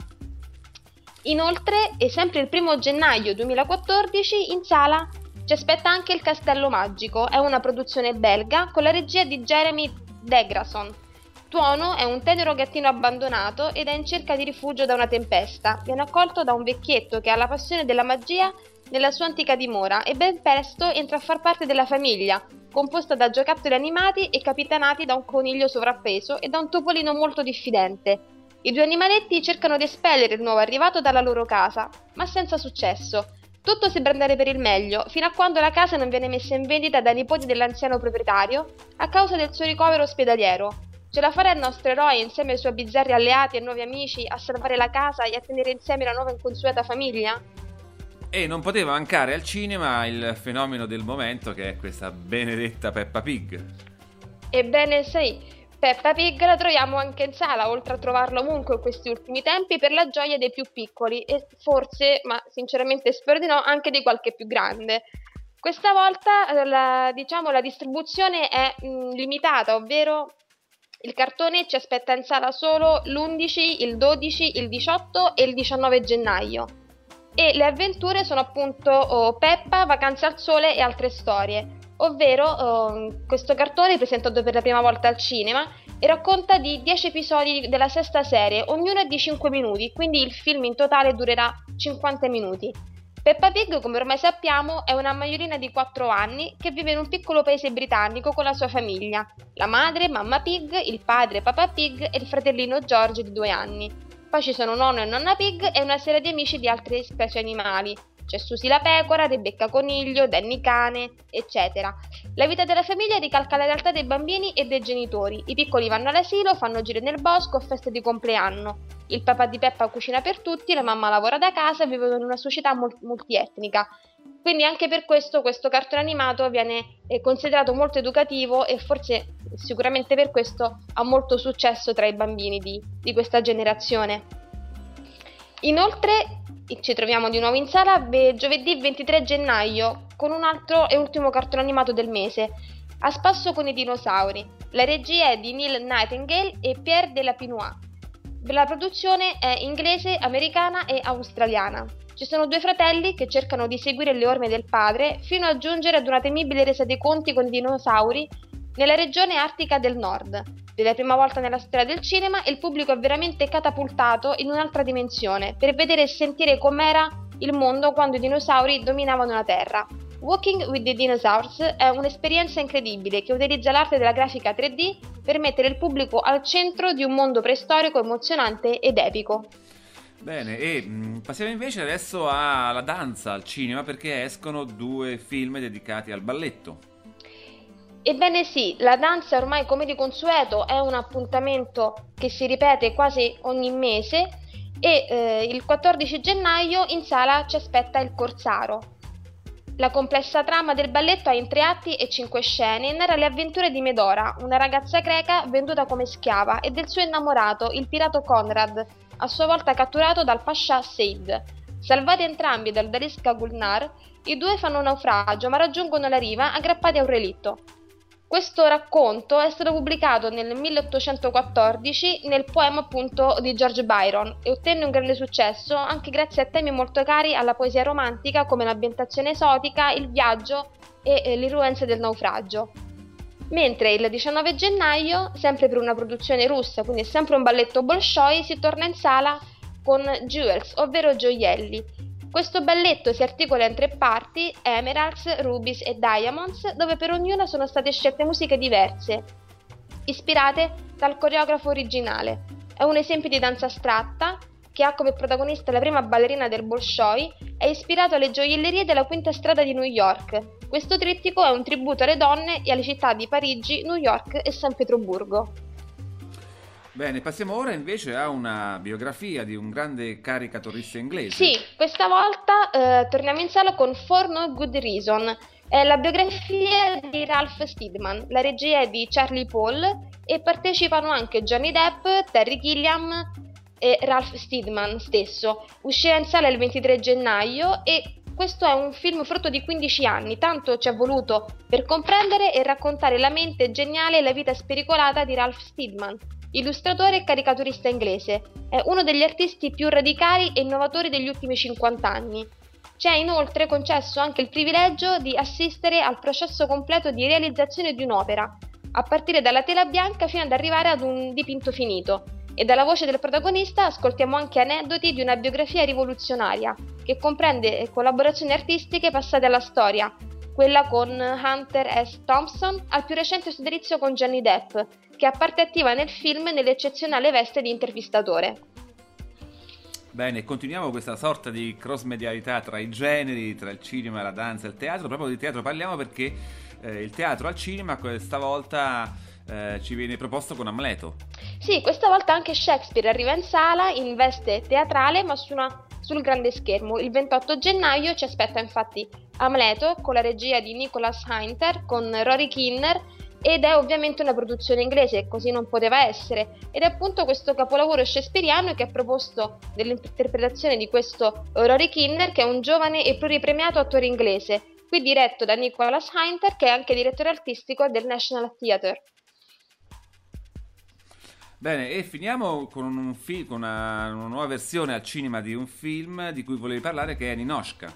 Inoltre, e sempre il primo gennaio 2014, in sala ci aspetta anche Il Castello Magico, è una produzione belga con la regia di Jeremy Degrason. Tuono è un tenero gattino abbandonato ed è in cerca di rifugio da una tempesta. Viene accolto da un vecchietto che ha la passione della magia nella sua antica dimora e ben presto entra a far parte della famiglia, composta da giocattoli animati e capitanati da un coniglio sovrappeso e da un topolino molto diffidente. I due animaletti cercano di espellere il nuovo arrivato dalla loro casa, ma senza successo. Tutto sembra andare per il meglio, fino a quando la casa non viene messa in vendita dai nipoti dell'anziano proprietario a causa del suo ricovero ospedaliero. Ce la farà il nostro eroe insieme ai suoi bizzarri alleati e nuovi amici a salvare la casa e a tenere insieme la nuova inconsueta famiglia? E non poteva mancare al cinema il fenomeno del momento che è questa benedetta Peppa Pig. Ebbene sì, Peppa Pig la troviamo anche in sala, oltre a trovarla ovunque in questi ultimi tempi, per la gioia dei più piccoli e forse, ma sinceramente spero di no, anche di qualche più grande. Questa volta eh, la, diciamo, la distribuzione è mh, mm, limitata, ovvero il cartone ci aspetta in sala solo l'11, il 12, il 18 e il 19 gennaio. E le avventure sono appunto oh, Peppa, Vacanze al Sole e altre storie ovvero um, questo cartone presentato per la prima volta al cinema e racconta di 10 episodi della sesta serie, ognuno è di 5 minuti, quindi il film in totale durerà 50 minuti. Peppa Pig, come ormai sappiamo, è una maiorina di 4 anni che vive in un piccolo paese britannico con la sua famiglia, la madre, mamma Pig, il padre, Papa Pig e il fratellino George di 2 anni. Poi ci sono nonno e nonna Pig e una serie di amici di altre specie animali, c'è Susi la pecora, Rebecca coniglio, Danny cane, eccetera. La vita della famiglia ricalca la realtà dei bambini e dei genitori. I piccoli vanno all'asilo, fanno giri nel bosco, feste di compleanno. Il papà di Peppa cucina per tutti, la mamma lavora da casa e vivono in una società multietnica. Quindi anche per questo questo cartone animato viene eh, considerato molto educativo e forse sicuramente per questo ha molto successo tra i bambini di, di questa generazione. Inoltre ci troviamo di nuovo in sala giovedì 23 gennaio con un altro e ultimo cartone animato del mese, A spasso con i dinosauri. La regia è di Neil Nightingale e Pierre Delapinois. La produzione è inglese, americana e australiana. Ci sono due fratelli che cercano di seguire le orme del padre fino a giungere ad una temibile resa dei conti con i dinosauri nella regione artica del nord. Per la prima volta nella storia del cinema il pubblico è veramente catapultato in un'altra dimensione per vedere e sentire com'era il mondo quando i dinosauri dominavano la Terra. Walking with the Dinosaurs è un'esperienza incredibile che utilizza l'arte della grafica 3D per mettere il pubblico al centro di un mondo preistorico emozionante ed epico. Bene, e mm, passiamo invece adesso alla danza al cinema perché escono due film dedicati al balletto. Ebbene sì, la danza ormai come di consueto è un appuntamento che si ripete quasi ogni mese e eh, il 14 gennaio in sala ci aspetta il Corsaro. La complessa trama del balletto ha in tre atti e cinque scene e narra le avventure di Medora, una ragazza greca venduta come schiava, e del suo innamorato, il pirato Conrad, a sua volta catturato dal pascià Seid. Salvati entrambi dal Darisca Gulnar, i due fanno un naufragio ma raggiungono la riva aggrappati a un relitto. Questo racconto è stato pubblicato nel 1814 nel poema appunto di George Byron e ottenne un grande successo anche grazie a temi molto cari alla poesia romantica come l'ambientazione esotica, il viaggio e eh, l'irruenza del naufragio. Mentre il 19 gennaio, sempre per una produzione russa, quindi sempre un balletto Bolshoi, si torna in sala con Jewels, ovvero gioielli, questo balletto si articola in tre parti, Emeralds, Rubies e Diamonds, dove per ognuna sono state scelte musiche diverse, ispirate dal coreografo originale. È un esempio di danza astratta che ha come protagonista la prima ballerina del Bolshoi, è ispirato alle gioiellerie della Quinta Strada di New York. Questo trittico è un tributo alle donne e alle città di Parigi, New York e San Pietroburgo. Bene, passiamo ora invece a una biografia di un grande caricaturista inglese. Sì, questa volta eh, torniamo in sala con For No Good Reason. È la biografia di Ralph Steedman, la regia è di Charlie Paul e partecipano anche Johnny Depp, Terry Gilliam e Ralph Steedman stesso. Uscirà in sala il 23 gennaio e questo è un film frutto di 15 anni, tanto ci è voluto per comprendere e raccontare la mente geniale e la vita spericolata di Ralph Steedman, illustratore e caricaturista inglese. È uno degli artisti più radicali e innovatori degli ultimi 50 anni. Ci è inoltre concesso anche il privilegio di assistere al processo completo di realizzazione di un'opera, a partire dalla tela bianca fino ad arrivare ad un dipinto finito. E dalla voce del protagonista ascoltiamo anche aneddoti di una biografia rivoluzionaria, che comprende collaborazioni artistiche passate alla storia, quella con Hunter S. Thompson, al più recente sodalizio con Johnny Depp, che è parte attiva nel film nell'eccezionale veste di intervistatore. Bene, continuiamo questa sorta di cross-medialità tra i generi, tra il cinema, la danza e il teatro. Proprio di teatro parliamo perché eh, il teatro al cinema questa volta eh, ci viene proposto con Amleto. Sì, questa volta anche Shakespeare arriva in sala in veste teatrale ma su una, sul grande schermo. Il 28 gennaio ci aspetta infatti Amleto con la regia di Nicholas Hinter con Rory Kinner ed è ovviamente una produzione inglese, così non poteva essere, ed è appunto questo capolavoro shakespeariano che ha proposto nell'interpretazione di questo Rory Kinner, che è un giovane e pluripremiato attore inglese, qui diretto da Nicholas Hinter, che è anche direttore artistico del National Theatre. Bene, e finiamo con, un fi- con una, una, nuova versione al cinema di un film di cui volevi parlare che è Ninoshka.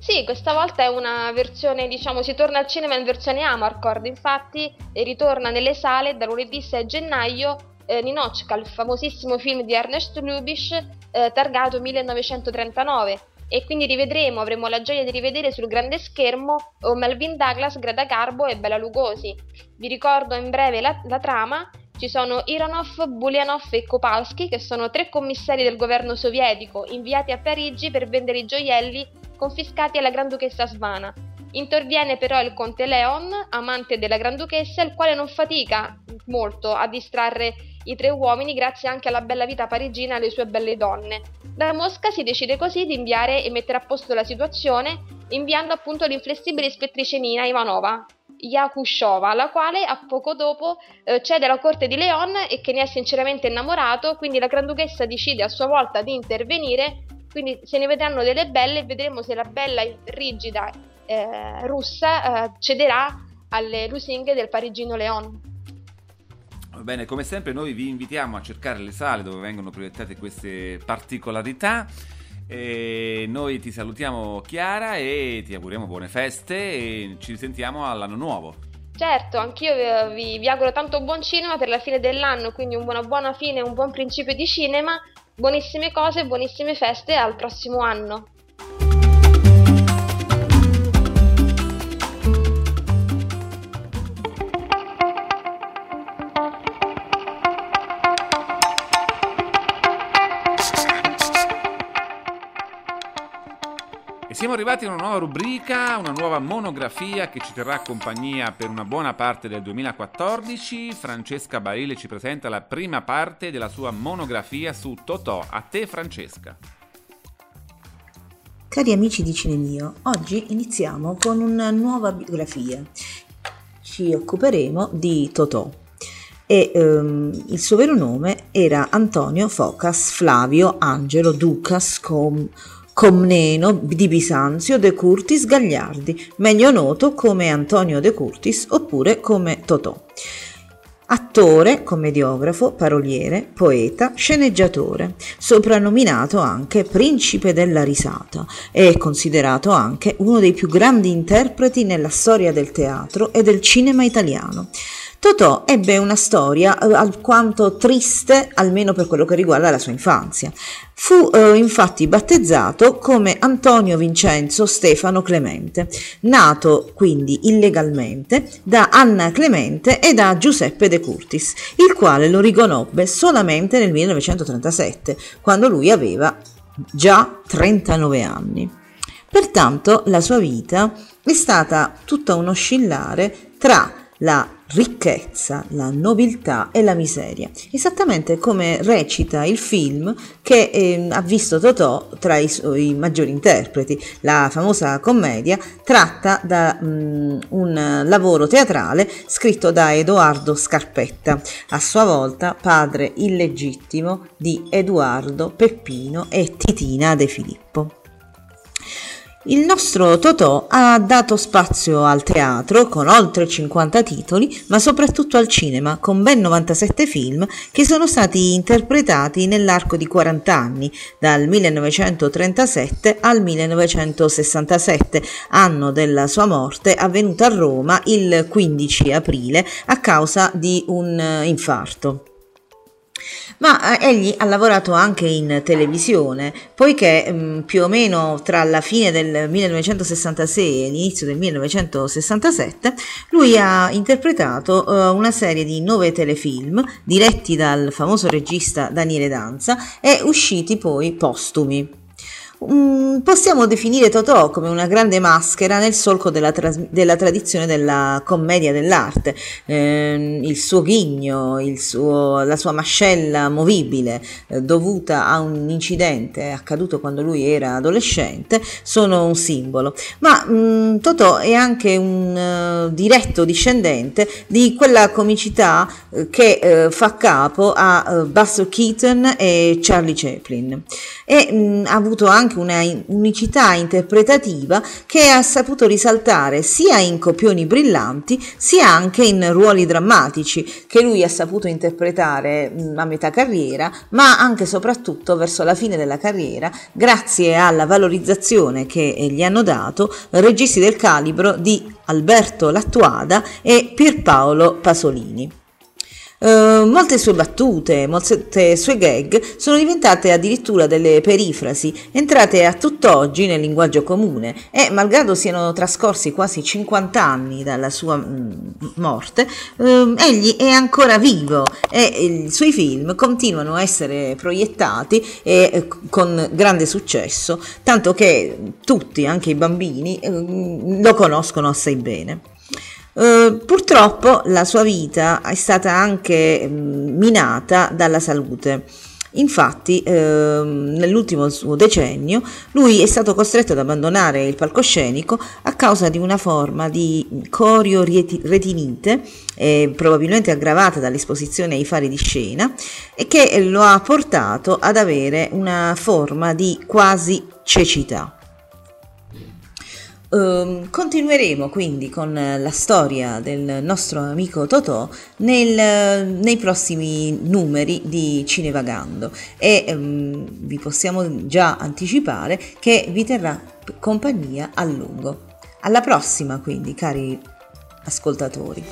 Sì, questa volta è una versione, diciamo, si torna al cinema in versione Amarcord, infatti ritorna nelle sale da lunedì 6 gennaio eh, Ninochka, il famosissimo film di Ernest Lubitsch eh, targato 1939 e quindi rivedremo, avremo la gioia di rivedere sul grande schermo oh, Melvin Douglas, Greta Garbo e Bela Lugosi. Vi ricordo in breve la, la trama, ci sono Ironov, Bulianov e Kopalski, che sono tre commissari del governo sovietico inviati a Parigi per vendere i gioielli confiscati alla Granduchessa Svana. Interviene però il conte Leon, amante della Granduchessa, il quale non fatica molto a distrarre i tre uomini grazie anche alla bella vita parigina e alle sue belle donne. Da Mosca si decide così di inviare e mettere a posto la situazione, inviando appunto l'inflessibile ispettrice Nina Ivanova, Yakushova, la quale a poco dopo eh, cede alla corte di Leon e che ne è sinceramente innamorato, quindi la Granduchessa decide a sua volta di intervenire quindi se ne vedranno delle belle e vedremo se la bella rigida eh, russa eh, cederà alle lusinghe del parigino Leon. Va bene, come sempre noi vi invitiamo a cercare le sale dove vengono proiettate queste particolarità. E noi ti salutiamo Chiara e ti auguriamo buone feste e ci risentiamo all'anno nuovo. Certo, anch'io vi, vi auguro tanto buon cinema per la fine dell'anno, quindi una buona fine, un buon principio di cinema Buonissime cose, buonissime feste al prossimo anno. Siamo arrivati a una nuova rubrica, una nuova monografia che ci terrà compagnia per una buona parte del 2014. Francesca Barile ci presenta la prima parte della sua monografia su Totò. A te Francesca. Cari amici di Cinemio, oggi iniziamo con una nuova biografia. Ci occuperemo di Totò e um, il suo vero nome era Antonio Focas Flavio Angelo Ducas Com Comneno di Bisanzio De Curtis Gagliardi, meglio noto come Antonio De Curtis oppure come Totò. Attore, commediografo, paroliere, poeta, sceneggiatore, soprannominato anche Principe della risata, è considerato anche uno dei più grandi interpreti nella storia del teatro e del cinema italiano. Totò ebbe una storia eh, alquanto triste, almeno per quello che riguarda la sua infanzia. Fu eh, infatti battezzato come Antonio Vincenzo Stefano Clemente, nato quindi illegalmente da Anna Clemente e da Giuseppe De Curtis, il quale lo riconobbe solamente nel 1937, quando lui aveva già 39 anni. Pertanto la sua vita è stata tutta un oscillare tra la ricchezza, la nobiltà e la miseria, esattamente come recita il film che eh, ha visto Totò tra i suoi maggiori interpreti, la famosa commedia tratta da um, un lavoro teatrale scritto da Edoardo Scarpetta, a sua volta padre illegittimo di Edoardo Peppino e Titina De Filippo. Il nostro Totò ha dato spazio al teatro con oltre 50 titoli, ma soprattutto al cinema con ben 97 film che sono stati interpretati nell'arco di 40 anni, dal 1937 al 1967, anno della sua morte avvenuta a Roma il 15 aprile a causa di un infarto ma eh, egli ha lavorato anche in televisione, poiché mh, mm, più o meno tra la fine del 1966 e l'inizio del 1967 lui ha interpretato uh, una serie di nove telefilm diretti dal famoso regista Daniele Danza e usciti poi postumi. Mm, possiamo definire Totò come una grande maschera nel solco della, tras- della tradizione della commedia dell'arte. Eh, il suo ghigno, il suo, la sua mascella movibile eh, dovuta a un incidente accaduto quando lui era adolescente sono un simbolo. Ma mm, Totò è anche un uh, diretto discendente di quella comicità uh, che uh, fa capo a Buster Keaton e Charlie Chaplin e mh, ha avuto anche anche una unicità interpretativa che ha saputo risaltare sia in copioni brillanti sia anche in ruoli drammatici che lui ha saputo interpretare a metà carriera ma anche e soprattutto verso la fine della carriera grazie alla valorizzazione che gli hanno dato registi del calibro di Alberto Lattuada e Pierpaolo Pasolini. Uh, molte sue battute, molte sue gag sono diventate addirittura delle perifrasi, entrate a tutt'oggi nel linguaggio comune e, malgrado siano trascorsi quasi 50 anni dalla sua mm, morte, uh, egli è ancora vivo e i suoi film continuano a essere proiettati e, eh, con grande successo, tanto che tutti, anche i bambini, uh, lo conoscono assai bene. Uh, purtroppo la sua vita è stata anche um, minata dalla salute. Infatti, eh, nell'ultimo suo decennio, lui è stato costretto ad abbandonare il palcoscenico a causa di una forma di corioretinite, eh, probabilmente aggravata dall'esposizione ai fari di scena, e che lo ha portato ad avere una forma di quasi cecità. Um, continueremo quindi con la storia del nostro amico Totò nel, nei prossimi numeri di Cinevagando e um, vi possiamo già anticipare che vi terrà compagnia a lungo. Alla prossima quindi cari ascoltatori.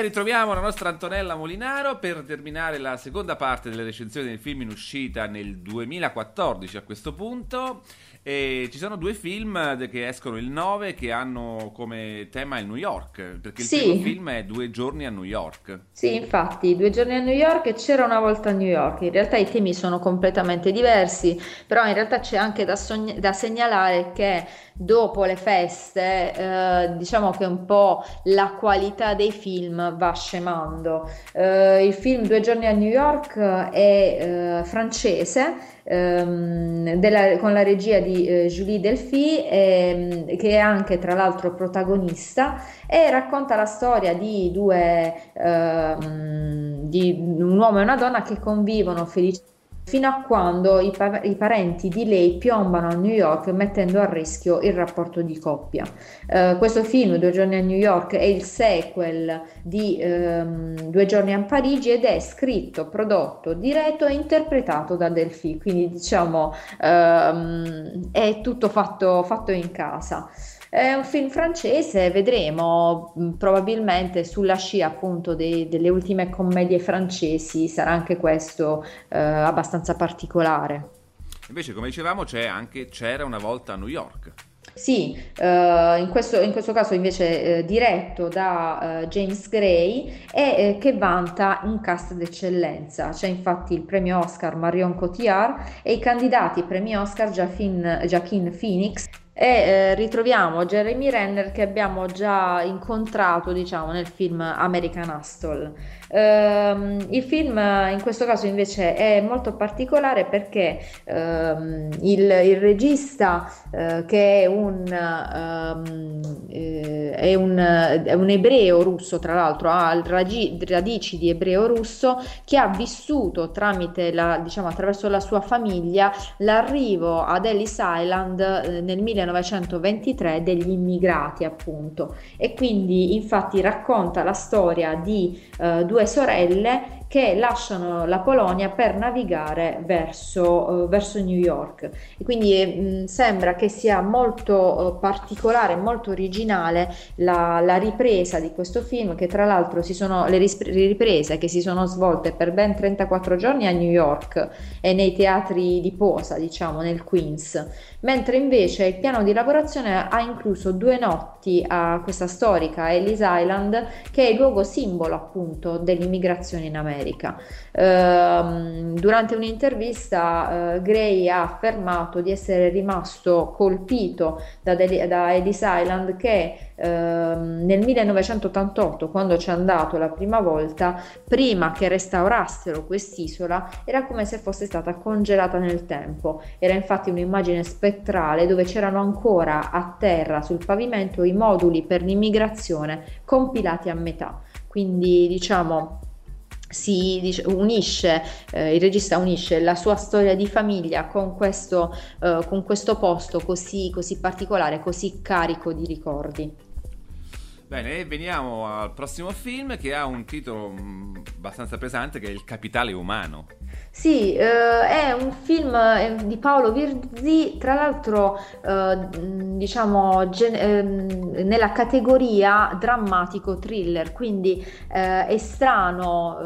Ritroviamo la nostra Antonella Molinaro per terminare la seconda parte delle recensioni del film in uscita nel 2014 a questo punto. E ci sono due film che escono il 9 che hanno come tema il New York, perché il sì. primo film è Due giorni a New York. Sì, infatti, Due giorni a New York e C'era una volta a New York. In realtà i temi sono completamente diversi, però in realtà c'è anche da, sogn- da segnalare che dopo le feste eh, diciamo che un po' la qualità dei film va scemando. Eh, il film Due giorni a New York è eh, francese ehm, della, con la regia di eh, Julie Delphi ehm, che è anche tra l'altro protagonista e racconta la storia di due ehm, di un uomo e una donna che convivono felicemente fino a quando i, pa- i, parenti di lei piombano a New York mettendo a rischio il rapporto di coppia. Uh, questo film, Due giorni a New York, è il sequel di um, Due giorni a Parigi ed è scritto, prodotto, diretto e interpretato da Delphi, quindi diciamo um, è tutto fatto, fatto in casa. È un film francese, vedremo, mm, probabilmente sulla scia appunto dei, delle ultime commedie francesi sarà anche questo eh, abbastanza particolare. Invece, come dicevamo, c'è anche C'era una volta a New York. Sì, uh, in, questo, in, questo, caso invece uh, diretto da uh, James Gray e eh, che vanta un cast d'eccellenza. C'è infatti il premio Oscar Marion Cotillard e i candidati premi Oscar Joaquin Phoenix e eh, ritroviamo Jeremy Renner che abbiamo già incontrato diciamo nel film American Hustle ehm, il film in questo caso invece è molto particolare perché ehm, il, il, regista eh, che è un, ehm, eh, è, un, è un ebreo russo tra l'altro ha radici di ebreo russo che ha vissuto tramite la, diciamo attraverso la sua famiglia l'arrivo ad Ellis Island eh, nel 19 1923 degli immigrati appunto. E quindi infatti racconta la storia di eh, due sorelle che lasciano la Polonia per navigare verso, uh, verso New York. E quindi mh, mm, sembra che sia molto uh, particolare, molto originale la, la, ripresa di questo film, che tra l'altro si sono, le riprese che si sono svolte per ben 34 giorni a New York e nei teatri di posa, diciamo, nel Queens, mentre invece il piano di lavorazione ha incluso due notti a questa storica Ellis Island, che è il luogo simbolo appunto dell'immigrazione in America. Uh, durante un'intervista uh, Gray ha affermato di essere rimasto colpito da, De- da Ellis Island che uh, nel 1988, quando ci è andato la prima volta, prima che restaurassero quest'isola, era come se fosse stata congelata nel tempo. Era infatti un'immagine spettrale dove c'erano ancora a terra sul pavimento i moduli per l'immigrazione compilati a metà. Quindi diciamo si unisce, eh, il regista unisce la sua storia di famiglia con questo, eh, con questo posto così, così particolare, così carico di ricordi. Bene, veniamo al prossimo film che ha un titolo mm, abbastanza pesante che è Il capitale umano. Sì, eh, è un film eh, di Paolo Virzi, tra l'altro eh, diciamo gen- ehm, nella categoria drammatico thriller, quindi eh, è strano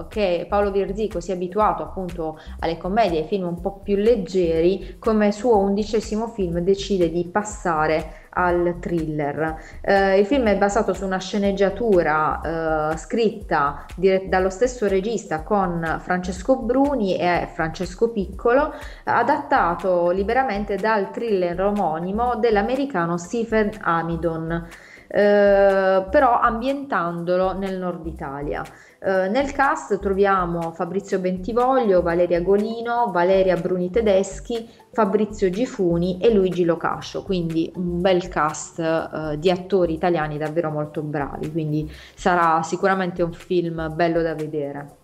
eh, che Paolo Virzi, così abituato appunto alle commedie, ai film un po' più leggeri, come suo undicesimo film decide di passare al thriller. Eh, il film è basato su una sceneggiatura eh, scritta dire- dallo stesso regista con Francesco Bruni e Francesco Piccolo, adattato liberamente dal thriller omonimo dell'americano Stephen Amidon. Eh, però ambientandolo nel nord Italia. Eh, nel cast troviamo Fabrizio Bentivoglio, Valeria Golino, Valeria Bruni Tedeschi, Fabrizio Gifuni e Luigi Locascio, quindi un bel cast uh, di attori italiani davvero molto bravi, quindi sarà sicuramente un film bello da vedere.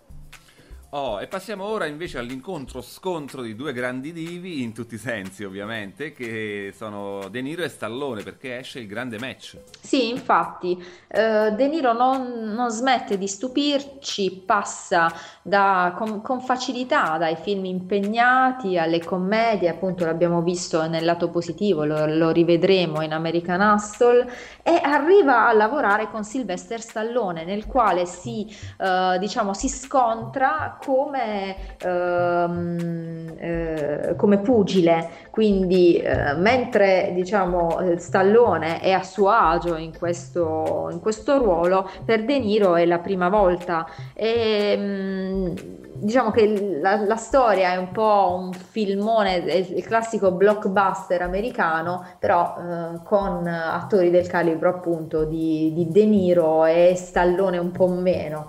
Oh, e passiamo ora invece all'incontro scontro di due grandi divi, in tutti i sensi ovviamente, che sono De Niro e Stallone, perché esce il grande match. Sì, infatti, eh, De Niro non, non, smette di stupirci, passa da, con, con, facilità dai film impegnati alle commedie, appunto l'abbiamo visto nel lato positivo, lo, lo rivedremo in American Hustle, e arriva a lavorare con Sylvester Stallone, nel quale si, eh, diciamo, si scontra come, ehm, eh, come pugile, quindi eh, mentre diciamo Stallone è a suo agio in questo, in questo ruolo, per De Niro è la prima volta. E, mm, diciamo che la, la, storia è un po' un filmone, il classico blockbuster americano, però eh, con attori del calibro appunto di, di De Niro e Stallone un po' meno.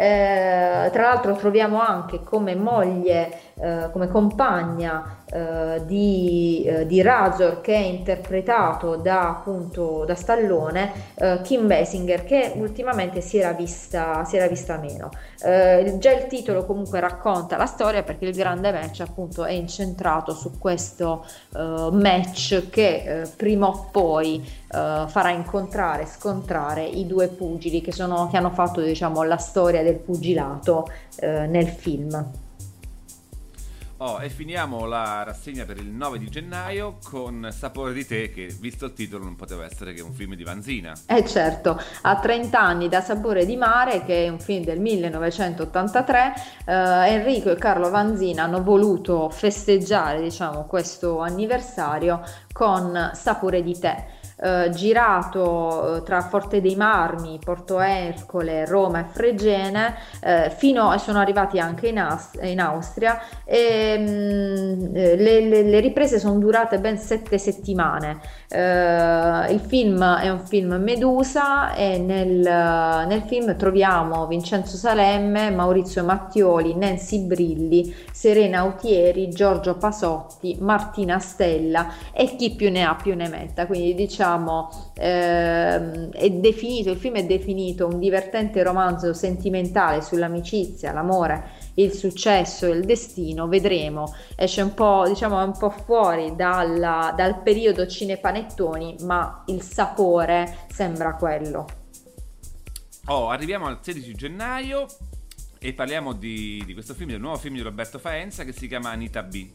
Eh, tra l'altro troviamo anche come moglie, eh, come compagna eh, di, eh, di, Razor che è interpretato da, appunto, da Stallone, eh, Kim Basinger che ultimamente si era vista, si era vista meno. Eh, già il titolo comunque racconta la storia perché il grande match appunto è incentrato su questo match che prima o poi farà incontrare, scontrare i due pugili che, sono, che hanno fatto diciamo, la storia del pugilato nel film. Oh, e finiamo la rassegna per il 9 di gennaio con Sapore di te, che visto il titolo non poteva essere che un film di Vanzina. Eh certo, a 30 anni da Sapore di mare, che è un film del 1983, eh, Enrico e Carlo Vanzina hanno voluto festeggiare, diciamo, questo anniversario con Sapore di te eh, girato eh, tra Forte dei Marmi, Porto Ercole, Roma e Fregene, eh, fino a sono arrivati anche in, As- in Austria e mh, mm, le, le, le, riprese sono durate ben sette settimane. Eh, il film è un film Medusa e nel, nel film troviamo Vincenzo Salemme, Maurizio Mattioli, Nancy Brilli, Serena Autieri, Giorgio Pasotti, Martina Stella e chi più ne ha più ne metta. Quindi diciamo diciamo, eh, è definito, il film è definito un divertente romanzo sentimentale sull'amicizia, l'amore, il successo e il destino, vedremo, esce un po', diciamo, un po' fuori dalla, dal periodo cinepanettoni, ma il sapore sembra quello. Oh, arriviamo al 16 gennaio e parliamo di, di questo film, del nuovo film di Roberto Faenza che si chiama Anita B.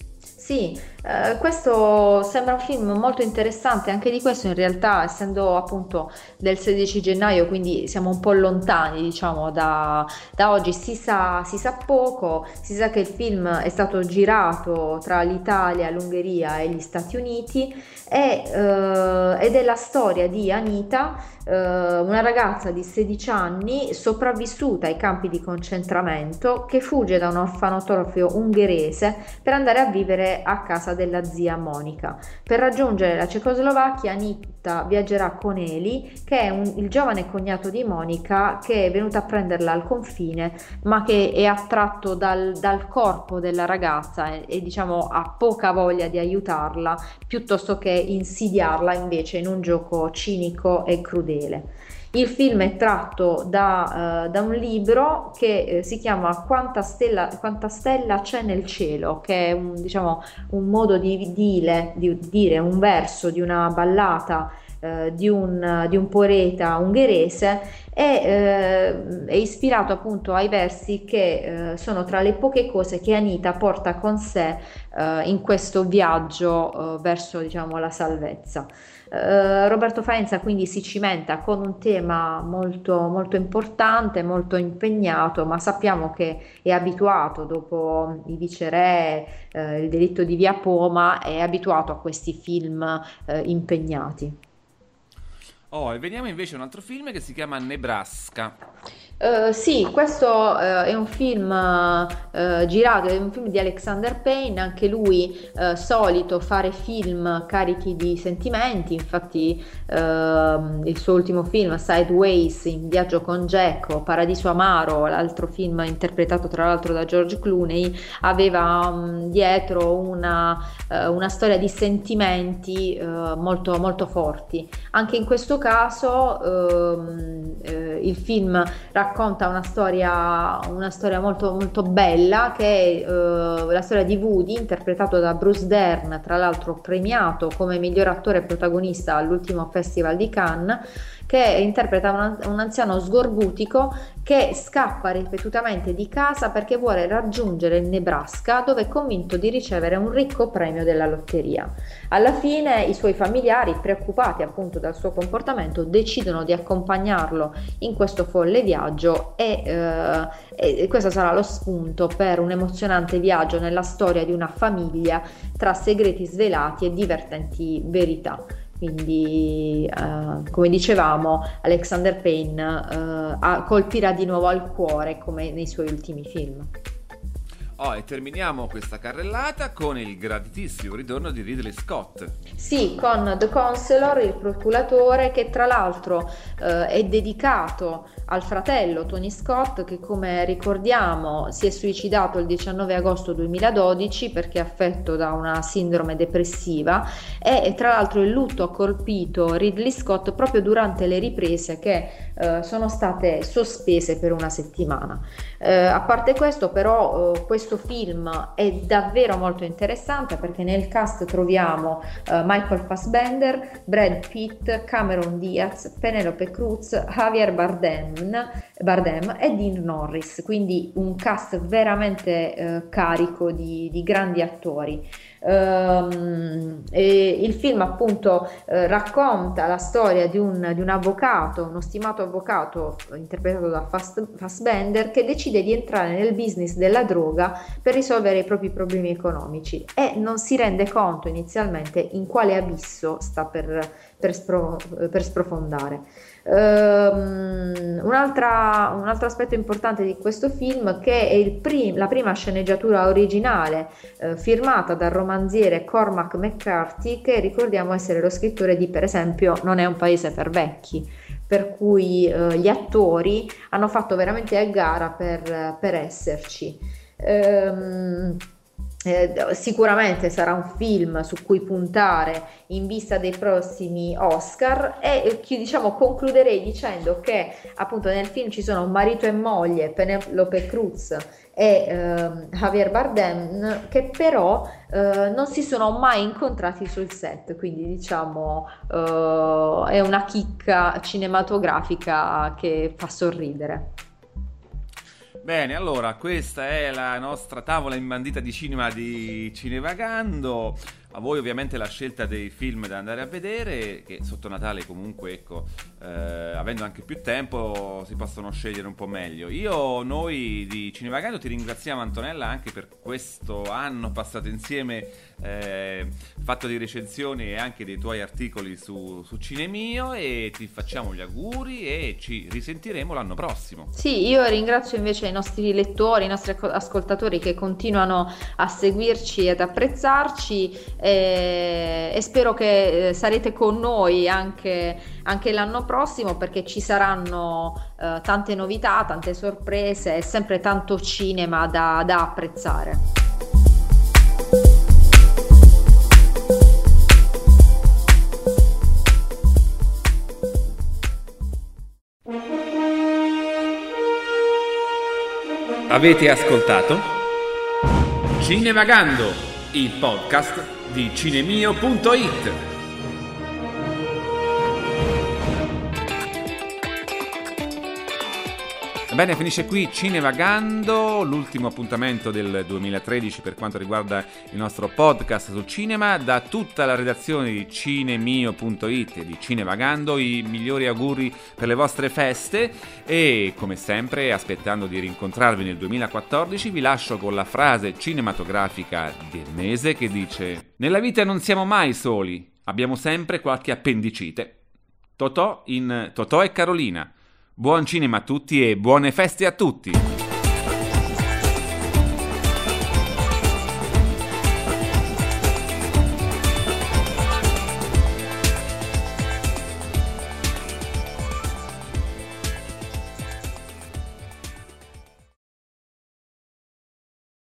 Sì, eh, questo sembra un film molto interessante, anche di questo in realtà essendo appunto del 16 gennaio, quindi siamo un po' lontani diciamo da, da oggi, si sa, si sa, poco, si sa che il film è stato girato tra l'Italia, l'Ungheria e gli Stati Uniti e, eh, ed è la storia di Anita, eh, una ragazza di 16 anni sopravvissuta ai campi di concentramento che fugge da un orfanotrofio ungherese per andare a vivere a casa della zia Monica. Per raggiungere la Cecoslovacchia Anita viaggerà con Eli, che è un, il giovane cognato di Monica che è venuto a prenderla al confine, ma che è attratto dal, dal corpo della ragazza e, e diciamo ha poca voglia di aiutarla, piuttosto che insidiarla invece in un gioco cinico e crudele. Il film è tratto da, uh, da un libro che eh, si chiama Quanta stella, Quanta stella, c'è nel cielo, che è un, diciamo, un modo di dire, di dire, un verso di una ballata uh, di, un, di, un, poeta ungherese e uh, è ispirato appunto ai versi che sono tra le poche cose che Anita porta con sé in questo viaggio verso diciamo, la salvezza. Eh, Roberto Faenza quindi si cimenta con un tema molto, molto importante, molto impegnato, ma sappiamo che è abituato dopo i viceré, il delitto di Via Poma, è abituato a questi film impegnati. Oh, e vediamo invece un altro film che si chiama Nebraska. Uh, sì, questo uh, è un film uh, girato, è un film di Alexander Payne, anche lui solito fare film carichi di sentimenti, infatti ehm, il suo ultimo film Sideways, In viaggio con Jack Paradiso Amaro, l'altro film interpretato tra l'altro da George Clooney, aveva um, dietro una, una, storia di sentimenti molto, molto forti. Anche in questo caso ehm, il film racconta racconta una storia, una storia molto, molto bella che è uh, la storia di Woody interpretato da Bruce Dern, tra l'altro premiato come miglior attore protagonista all'ultimo Festival di Cannes che interpreta un, un anziano sgorbutico che scappa ripetutamente di casa perché vuole raggiungere il Nebraska dove è convinto di ricevere un ricco premio della lotteria. Alla fine i suoi familiari, preoccupati appunto dal suo comportamento, decidono di accompagnarlo in questo folle viaggio e, eh, e questo sarà lo spunto per un emozionante viaggio nella storia di una famiglia tra segreti svelati e divertenti verità. Quindi, eh, come dicevamo, Alexander Payne eh, colpirà di nuovo al cuore come nei suoi ultimi film. Oh, e terminiamo questa carrellata con il graditissimo ritorno di Ridley Scott. Sì, con The Counselor, il procuratore, che tra l'altro eh, è dedicato al fratello Tony Scott, che come ricordiamo si è suicidato il 19 agosto 2012 perché è affetto da una sindrome depressiva e, e tra l'altro il lutto ha colpito Ridley Scott proprio durante le riprese che eh, sono state sospese per una settimana. Eh, a parte questo, però, eh, questo film è davvero molto interessante perché nel cast troviamo eh, Michael Fassbender, Brad Pitt, Cameron Diaz, Penelope Cruz, Javier Bardem, Bardem e Dean Norris, quindi un cast veramente eh, carico di, di grandi attori. Um, il film appunto eh, racconta la storia di un, di un, avvocato, uno stimato avvocato interpretato da Fassbender che decide di entrare nel business della droga per risolvere i propri problemi economici e non si rende conto inizialmente in quale abisso sta per, per, spro, per sprofondare. Um, un altro aspetto importante di questo film che è prim- la prima sceneggiatura originale eh, firmata dal romanziere Cormac McCarthy che ricordiamo essere lo scrittore di per esempio Non è un paese per vecchi per cui eh, gli attori hanno fatto veramente a gara per, per esserci. Um, eh, sicuramente sarà un film su cui puntare in vista dei prossimi Oscar e eh, diciamo concluderei dicendo che appunto nel film ci sono marito e moglie Penelope Cruz e eh, Javier Bardem che però eh, non si sono mai incontrati sul set quindi diciamo eh, è una chicca cinematografica che fa sorridere Bene, allora questa è la nostra tavola imbandita di cinema di Cinevagando. A voi ovviamente la scelta dei film da andare a vedere, che sotto Natale comunque, ecco, eh, avendo anche più tempo, si possono scegliere un po' meglio. Io, noi di Cinevagando ti ringraziamo Antonella anche per questo anno passato insieme, eh, fatto di recensioni e anche dei tuoi articoli su, su Cinemio e ti facciamo gli auguri e ci risentiremo l'anno prossimo. Sì, io ringrazio invece i nostri lettori, i nostri ascoltatori che continuano a seguirci ed apprezzarci e, e spero che eh, sarete con noi anche, anche, l'anno prossimo perché ci saranno eh, tante novità, tante sorprese e sempre tanto cinema da, da apprezzare. Avete ascoltato? Cinevagando, il podcast di cinemio.it Bene, finisce qui Cinevagando, l'ultimo appuntamento del 2013 per quanto riguarda il nostro podcast sul cinema. Da tutta la redazione di cinemio.it e di Cinevagando i migliori auguri per le vostre feste e come sempre aspettando di rincontrarvi nel 2014 vi lascio con la frase cinematografica del mese che dice Nella vita non siamo mai soli, abbiamo sempre qualche appendicite. Totò in Totò e Carolina. Buon cinema a tutti e buone feste a tutti!